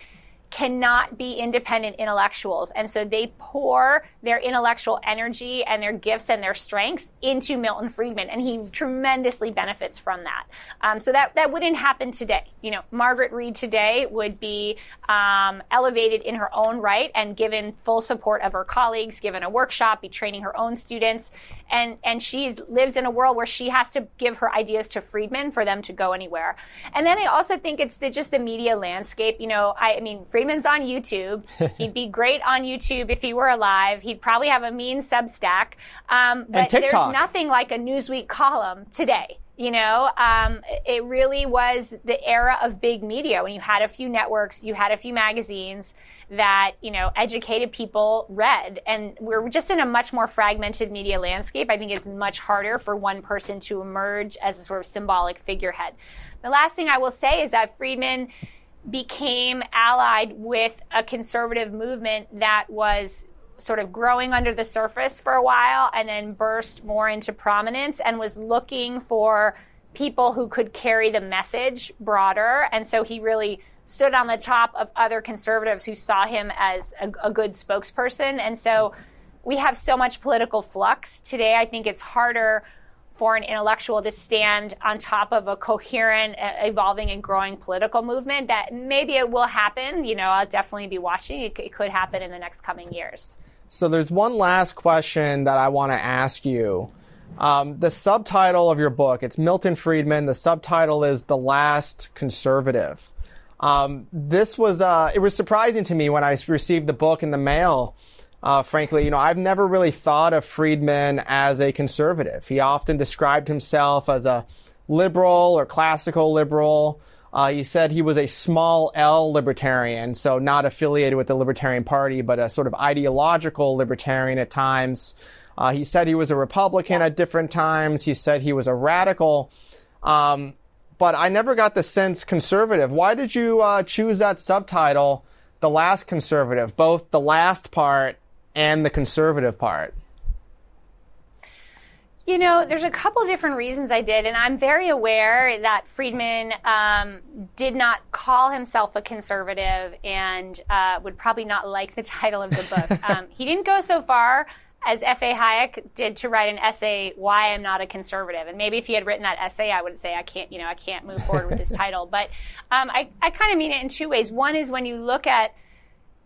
cannot be independent intellectuals. And so they pour their intellectual energy and their gifts and their strengths into Milton Friedman. And he tremendously benefits from that. Um, so that, that wouldn't happen today. You know, Margaret Reid today would be um, elevated in her own right and given full support of her colleagues, given a workshop, be training her own students. And, and she lives in a world where she has to give her ideas to Friedman for them to go anywhere. And then I also think it's the, just the media landscape. You know, I, I mean, Friedman's on YouTube. He'd be great on YouTube if he were alive. He'd probably have a mean Substack. Um, but there's nothing like a Newsweek column today. You know, um, it really was the era of big media when you had a few networks, you had a few magazines that, you know, educated people read. And we're just in a much more fragmented media landscape. I think it's much harder for one person to emerge as a sort of symbolic figurehead. The last thing I will say is that Friedman became allied with a conservative movement that was sort of growing under the surface for a while and then burst more into prominence and was looking for people who could carry the message broader. And so he really stood on the top of other conservatives who saw him as a, a good spokesperson. And so we have so much political flux today. I think it's harder for an intellectual to stand on top of a coherent, evolving, and growing political movement that maybe it will happen. You know, I'll definitely be watching. It, it could happen in the next coming years. So there's one last question that I want to ask you. Um, the subtitle of your book, it's Milton Friedman. The subtitle is The Last Conservative. Um, this was, uh, it was surprising to me when I received the book in the mail uh, frankly, you know, I've never really thought of Friedman as a conservative. He often described himself as a liberal or classical liberal. Uh, he said he was a small L libertarian, so not affiliated with the Libertarian Party, but a sort of ideological libertarian at times. Uh, he said he was a Republican at different times. He said he was a radical. Um, but I never got the sense conservative. Why did you uh, choose that subtitle, The Last Conservative, both the last part and the conservative part? You know, there's a couple different reasons I did, and I'm very aware that Friedman um, did not call himself a conservative and uh, would probably not like the title of the book. um, he didn't go so far as F.A. Hayek did to write an essay, Why I'm Not a Conservative. And maybe if he had written that essay, I would say, I can't, you know, I can't move forward with this title. But um, I, I kind of mean it in two ways. One is when you look at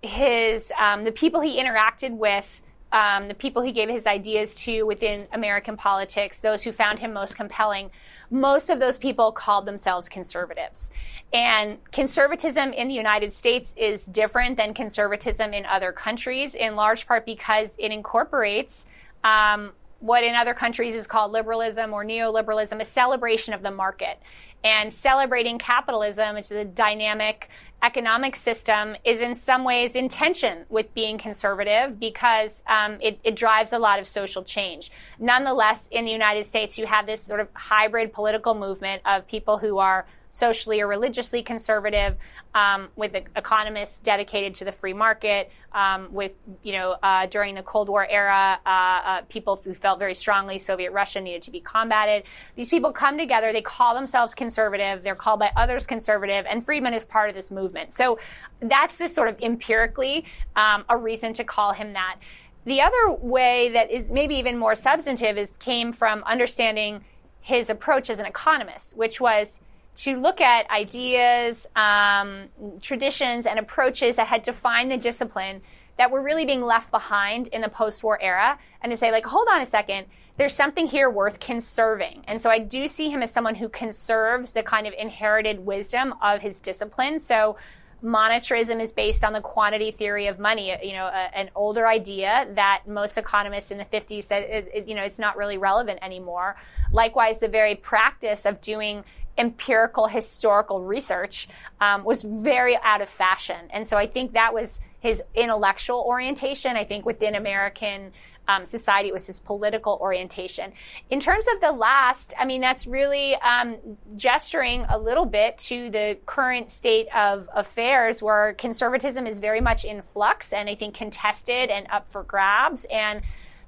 his, um, the people he interacted with um, the people he gave his ideas to within American politics, those who found him most compelling, most of those people called themselves conservatives. And conservatism in the United States is different than conservatism in other countries, in large part because it incorporates um, what in other countries is called liberalism or neoliberalism, a celebration of the market. And celebrating capitalism, which is a dynamic economic system, is in some ways in tension with being conservative because um, it, it drives a lot of social change. Nonetheless, in the United States, you have this sort of hybrid political movement of people who are socially or religiously conservative, um, with economists dedicated to the free market, um, with you know uh, during the Cold War era, uh, uh, people who felt very strongly Soviet Russia needed to be combated. These people come together. They call themselves conservative. They're called by others conservative, and Friedman is part of this movement. So that's just sort of empirically um, a reason to call him that. The other way that is maybe even more substantive is came from understanding his approach as an economist, which was to look at ideas, um, traditions, and approaches that had defined the discipline that were really being left behind in the post-war era, and to say, like, hold on a second, there's something here worth conserving. And so I do see him as someone who conserves the kind of inherited wisdom of his discipline. So monetarism is based on the quantity theory of money, uh, you know, a, an older idea that most economists in the 50s said, it, it, you know, it's not really relevant anymore. Likewise, the very practice of doing empirical historical research um, was very out of fashion. And so I think that was his intellectual orientation. I think within American um, society, it was his political orientation. In terms of the last, I mean, that's really um, gesturing a little bit to the current state of affairs where conservatism is very much in flux and I think contested and up for grabs. And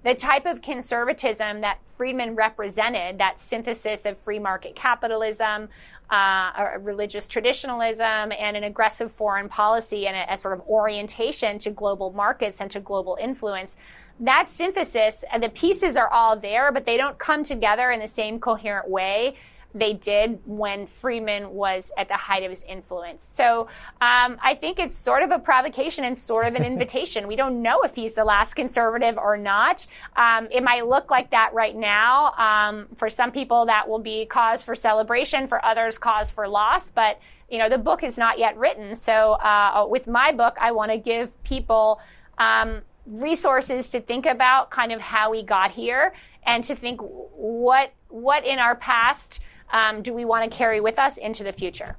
the type of conservatism that Friedman represented, that synthesis of free market capitalism, uh, religious traditionalism, and an aggressive foreign policy and a, a, sort of orientation to global markets and to global influence. That synthesis, and the pieces are all there, but they don't come together in the same coherent way they did when Friedman was at the height of his influence. So um, I think it's sort of a provocation and sort of an invitation. we don't know if he's the last conservative or not. Um, it might look like that right now. Um, for some people, that will be cause for celebration. For others, cause for loss. But you know, the book is not yet written. So uh, with my book, I want to give people um, resources to think about kind of how we got here and to think what what in our past um, do we want to carry with us into the future?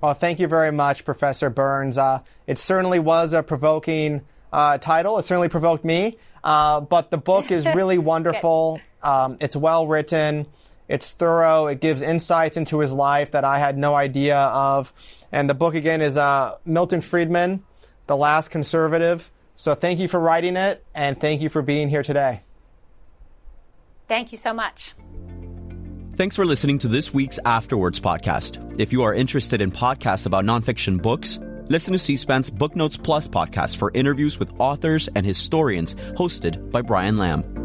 Well, thank you very much, Professor Burns. Uh, it certainly was a provoking uh, title. It certainly provoked me. Uh, but the book is really wonderful. Um, it's well written. It's thorough. It gives insights into his life that I had no idea of. And the book again is uh, Milton Friedman, The Last Conservative. So thank you for writing it, and thank you for being here today. Thank you so much. Thanks for listening to this week's After Words podcast. If you are interested in podcasts about nonfiction books, listen to C-SPAN's Book Notes Plus podcast for interviews with authors and historians hosted by Brian Lamb.